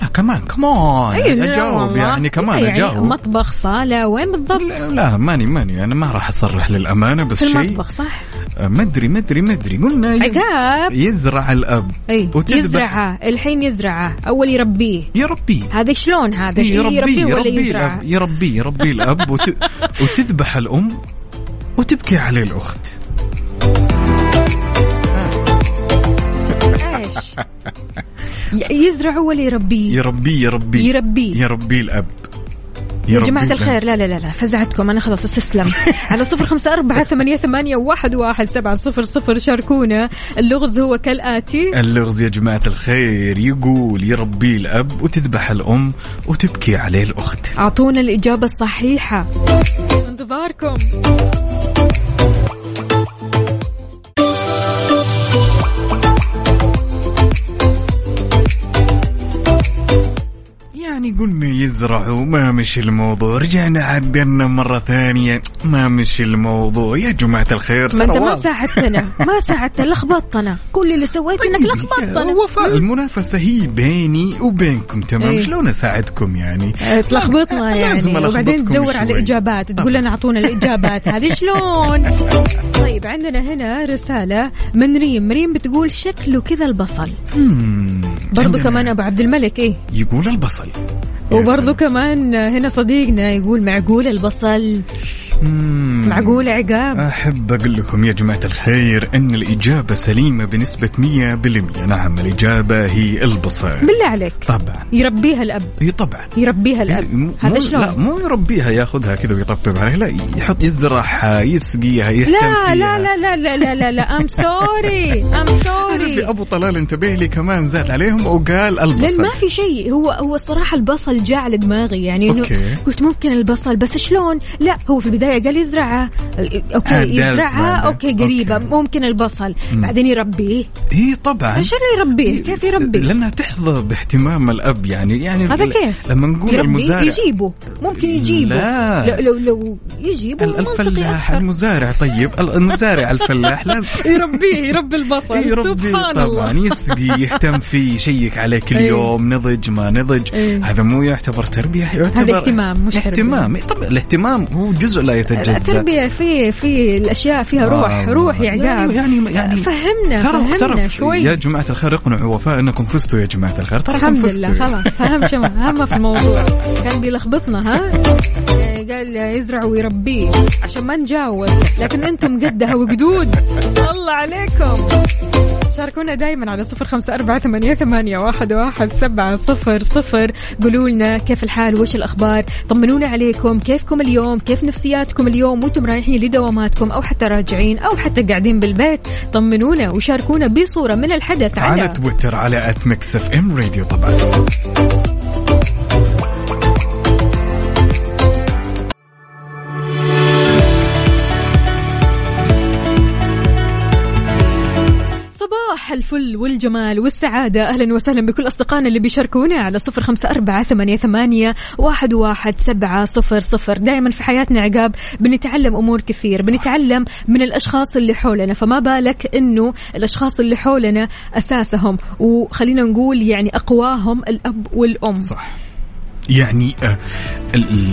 [SPEAKER 2] لا كمان كمان
[SPEAKER 1] أي لا أجاوب.
[SPEAKER 2] يعني كمان
[SPEAKER 1] لا يعني
[SPEAKER 2] اجاوب
[SPEAKER 1] مطبخ صالة وين بالضبط؟
[SPEAKER 2] لا ماني ماني أنا ما راح أصرح للأمانة بس
[SPEAKER 1] في
[SPEAKER 2] شيء
[SPEAKER 1] المطبخ صح؟
[SPEAKER 2] ما ادري ما ادري قلنا
[SPEAKER 1] عقاب.
[SPEAKER 2] يزرع
[SPEAKER 1] الأب.
[SPEAKER 2] إي.
[SPEAKER 1] يزرعه. الحين يزرعه. أول يربيه.
[SPEAKER 2] يربيه
[SPEAKER 1] هذا شلون هذا؟
[SPEAKER 2] إيه، يربيه
[SPEAKER 1] يربيه ولا
[SPEAKER 2] يربيه
[SPEAKER 1] يزرعه؟
[SPEAKER 2] يربيه يربيه الأب. وت... وتذبح الأم وتبكي عليه
[SPEAKER 1] الأخت. إيش؟ يزرعه ولا يربيه
[SPEAKER 2] يربيه يربيه
[SPEAKER 1] يربيه.
[SPEAKER 2] يربيه الأب.
[SPEAKER 1] يا جماعة. الخير. لا لا لا لا فزعتكم. أنا خلاص استسلمت على صفر خمسة أربعة ثمانية, ثمانية واحد, واحد سبعة صفر صفر. شاركونا. اللغز هو كالآتي.
[SPEAKER 2] اللغز يا جماعة الخير. يقول يربيه الأب وتذبح الأم وتبكي عليه الأخت.
[SPEAKER 1] أعطونا الإجابة الصحيحة. انتظاركم.
[SPEAKER 2] يعني قلنا يزرعوا ما مشي الموضوع. رجعنا عدلنا مرة ثانية. ما مشي الموضوع. يا جماعة الخير
[SPEAKER 1] ما أنت
[SPEAKER 2] ترى
[SPEAKER 1] ما. ساعدتنا. ما ساعدتنا. لخبطتنا. كل اللي سويته إنك لخبطتنا.
[SPEAKER 2] وفاء المنافسة هي بيني وبينكم تمام؟
[SPEAKER 1] إيه.
[SPEAKER 2] شلون أساعدكم يعني؟
[SPEAKER 1] آه، تلخبطنا
[SPEAKER 2] لازم
[SPEAKER 1] يعني. وبعدين
[SPEAKER 2] ألخبطكم
[SPEAKER 1] تدور على
[SPEAKER 2] شوي.
[SPEAKER 1] اجابات تقول لنا أعطونا الإجابات. هذه شلون؟ طيب عندنا هنا رسالة من ريم. ريم بتقول شكله كذا البصل. برضو كمان أبو عبد الملك إيه
[SPEAKER 2] يقول البصل
[SPEAKER 1] وبرضو كمان هنا صديقنا يقول معقول البصل. معقول عقاب؟
[SPEAKER 2] أحب أقول لكم يا جماعة الخير أن الإجابة سليمة بنسبة 100% نعم الإجابة هي البصل
[SPEAKER 1] بالله عليك.
[SPEAKER 2] طبعا.
[SPEAKER 1] يربيها الأب.
[SPEAKER 2] هي طبعا.
[SPEAKER 1] يربيها الأب.
[SPEAKER 2] مو-
[SPEAKER 1] هذا شلون؟
[SPEAKER 2] لا مو يربيها ياخذها كذا ويطبطب عليها. لا يحط يزرعها يسقيها يهتم
[SPEAKER 1] لا لا لا لا لا لا لا لا I'm sorry
[SPEAKER 2] ربي
[SPEAKER 1] sorry
[SPEAKER 2] أبو طلال انتبه لي كمان زاد عليهم وقال البصل.
[SPEAKER 1] ما في شيء. هو هو الصراحه البصل جاء على دماغي يعني
[SPEAKER 2] okay.
[SPEAKER 1] قلت ممكن البصل بس شلون؟ لا هو في البدايه قال يزرعها okay
[SPEAKER 2] عدلت
[SPEAKER 1] يزرعها. okay قريبة
[SPEAKER 2] okay.
[SPEAKER 1] ممكن البصل.
[SPEAKER 2] مم.
[SPEAKER 1] بعدين يربيه.
[SPEAKER 2] هي طبعا.
[SPEAKER 1] إيش اللي يربيه؟ كيف يربي
[SPEAKER 2] لأنها تحظى باهتمام الأب يعني يعني
[SPEAKER 1] هذا كيف؟
[SPEAKER 2] لما نقول المزارع.
[SPEAKER 1] يجيبه. ممكن يجيبه.
[SPEAKER 2] لا.
[SPEAKER 1] لو لو, لو يجيبه
[SPEAKER 2] الفلاح. المزارع طيب. ال- المزارع الفلاح لازم
[SPEAKER 1] يربيه يربي البصل.
[SPEAKER 2] يربي
[SPEAKER 1] سبحان
[SPEAKER 2] طبعا.
[SPEAKER 1] الله
[SPEAKER 2] يسقي يهتم فيه يشيك عليه كل
[SPEAKER 1] إيه.
[SPEAKER 2] يوم نضج ما نضج.
[SPEAKER 1] إيه.
[SPEAKER 2] هذا مو يعتبر تربية يعتبر
[SPEAKER 1] هذا اهتمام مش.
[SPEAKER 2] اهتمام. طبعا الاهتمام هو جزء لا يتجزا
[SPEAKER 1] التربية في في الأشياء فيها روح
[SPEAKER 2] آه.
[SPEAKER 1] روح يا عقاب
[SPEAKER 2] يعني يعني
[SPEAKER 1] فهمنا
[SPEAKER 2] ترى
[SPEAKER 1] فهمنا
[SPEAKER 2] ترى
[SPEAKER 1] شوي.
[SPEAKER 2] يا جماعة الخير اقنعوا وفاء إنكم فزتوا يا جماعة الخير. ترى
[SPEAKER 1] الحمد لله خلاص اهم شيء اهم في الموضوع. كان بيلخبطنا ها؟ يعني قال يزرع ويربيه عشان ما نجاوب. لكن أنتم قدها وقدود. الله عليكم. شاركونا دائما على صفر خمسة أربعة ثمانية, ثمانية واحد, واحد سبعة صفر صفر. قولوا لنا كيف الحال؟ وش الأخبار؟ طمنونا عليكم. كيفكم اليوم؟ كيف نفسياتكم اليوم وأنتم رايحين لدواماتكم أو حتى راجعين أو حتى قاعدين بالبيت طمنونا وشاركونا بصورة من الحدث
[SPEAKER 2] على
[SPEAKER 1] على
[SPEAKER 2] تويتر على ات ام راديو طبعا.
[SPEAKER 1] الفل والجمال والسعادة. أهلا وسهلا بكل أصدقائنا اللي بيشاركونا على صفر خمسة أربعة ثمانية, ثمانية واحد, واحد سبعة صفر صفر. دائما في حياتنا عقاب بنتعلم أمور كثير بنتعلم من الأشخاص اللي حولنا فما بالك أنه الأشخاص اللي حولنا أساسهم وخلينا نقول يعني أقواهم الأب والأم.
[SPEAKER 2] صح. يعني آه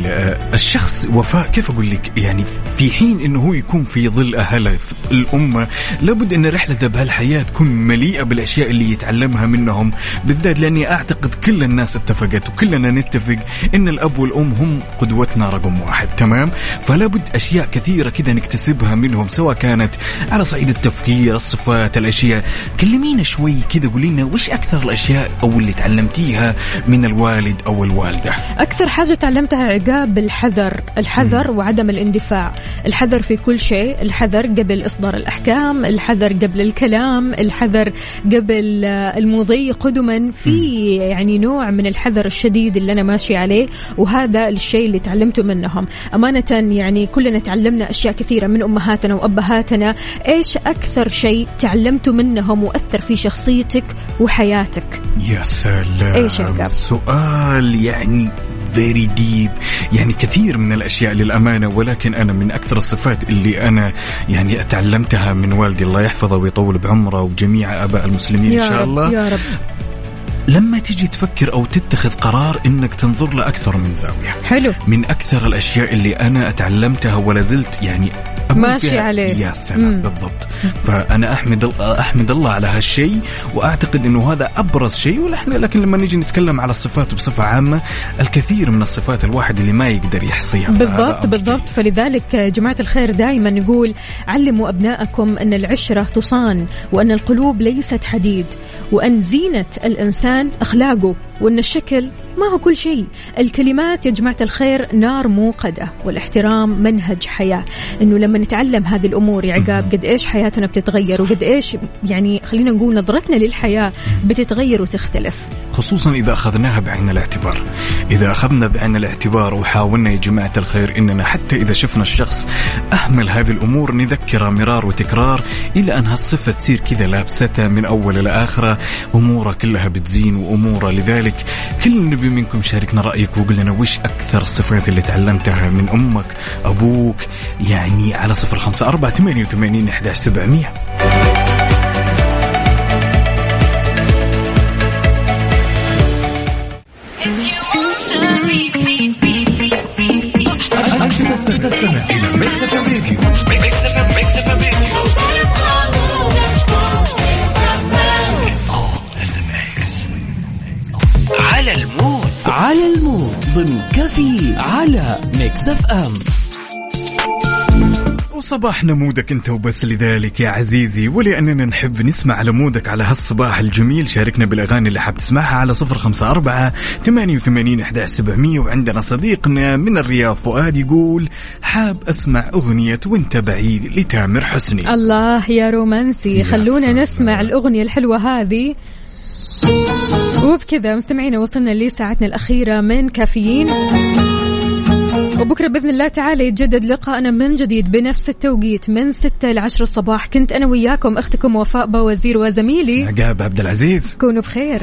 [SPEAKER 2] آه الشخص وفاء كيف أقول لك؟ يعني في حين إنه هو يكون في ظل اهله في الأمة لابد إن رحلته بهالحياة تكون مليئة بالأشياء اللي يتعلمها منهم بالذات لأني أعتقد كل الناس اتفقت وكلنا نتفق إن الأب والأم هم قدوتنا رقم واحد تمام؟ فلابد أشياء كثيرة كذا نكتسبها منهم سواء كانت على صعيد التفكير الصفات الأشياء. كلمينا شوي كذا قولي لنا وش أكثر الأشياء أو اللي تعلمتيها من الوالد أو الوالدة؟
[SPEAKER 1] أكثر حاجة تعلمتها عقاب الحذر الحذر وعدم الاندفاع. الحذر في كل شيء الحذر قبل إصدار الأحكام الحذر قبل الكلام الحذر قبل آه، المضي قدما. في يعني نوع من الحذر الشديد اللي أنا ماشي عليه وهذا الشيء اللي تعلمته منهم. أمانة يعني كلنا تعلمنا أشياء كثيرة من أمهاتنا وأبهاتنا. إيش أكثر شيء تعلمته منهم وأثر في شخصيتك وحياتك؟
[SPEAKER 2] يا سلام.
[SPEAKER 1] إيش عقاب؟
[SPEAKER 2] سؤال يعني very deep يعني كثير من الأشياء للأمانة ولكن أنا من أكثر الصفات اللي أنا يعني أتعلمتها من والدي الله يحفظه ويطول بعمره وجميع آباء المسلمين
[SPEAKER 1] يا
[SPEAKER 2] ان شاء
[SPEAKER 1] رب
[SPEAKER 2] الله.
[SPEAKER 1] يا رب.
[SPEAKER 2] لما تيجي تفكر أو تتخذ قرار إنك تنظر لأكثر من زاوية.
[SPEAKER 1] حلو.
[SPEAKER 2] من أكثر الأشياء اللي أنا أتعلمتها ولا زلت يعني
[SPEAKER 1] ماشي عليه.
[SPEAKER 2] يا سلام
[SPEAKER 1] مم.
[SPEAKER 2] بالضبط. فأنا أحمد أحمد الله على هالشيء وأعتقد إنه هذا أبرز شيء ولكن لكن لما نيجي نتكلم على الصفات بصفة عامة الكثير من الصفات الواحد اللي ما يقدر يحصيها
[SPEAKER 1] بالضبط بالضبط. فلذلك يا جماعة الخير دائما نقول علموا أبنائكم أن العشرة تصان وأن القلوب ليست حديد وأن زينة الإنسان أخلاقه وأن الشكل ما هو كل شيء. الكلمات يا جماعة الخير نار موقدة والاحترام منهج حياة. أنه لما نتعلم هذه الأمور يا عقاب قد إيش حياتنا بتتغير وقد إيش يعني خلينا نقول نظرتنا للحياة بتتغير وتختلف.
[SPEAKER 2] خصوصا إذا أخذناها بعين الاعتبار. إذا أخذنا بعين الاعتبار وحاولنا يا جماعة الخير إننا حتى إذا شفنا الشخص أهمل هذه الأمور نذكره مرار وتكرار إلى ان هالصفه تصير كذا لابستة من أول لاخره اموره كلها بتزين واموره لذلك. كل نبي منكم شاركنا رأيك وقول لنا وش أكثر الصفات اللي تعلمتها من أمك أبوك يعني على صفر خمسة أربعة ثمانية وثمانين
[SPEAKER 3] تستمع إلى Mix Radio Mix Radio the mix.
[SPEAKER 4] على ال mood على ال mood ضمن كفي على Mix FM
[SPEAKER 2] وصباح ن mood ك انت وبس لذلك يا عزيزي. ولأننا نحب نسمع على mood ك على هالصباح الجميل. شاركنا بالأغاني اللي حاب تسمعها على صفر خمسة أربعة ثمانية وثمانين سبعمية. وعندنا صديقنا من الرياض فؤاد يقول حاب أسمع أغنية وأنت بعيد لتامر حسني.
[SPEAKER 1] الله يا رومانسي.
[SPEAKER 2] يا
[SPEAKER 1] خلونا
[SPEAKER 2] سلام.
[SPEAKER 1] نسمع الأغنية الحلوة هذه. وبكذا مستمعينا وصلنا لساعتنا الأخيرة من كافيين. وبكرة بإذن الله تعالى يتجدد لقاءنا من جديد بنفس التوقيت من 6 ل 10 الصباح. كنت أنا وياكم أختكم وفاء بوزير وزميلي.
[SPEAKER 2] عقاب عبد العزيز.
[SPEAKER 1] كونوا بخير.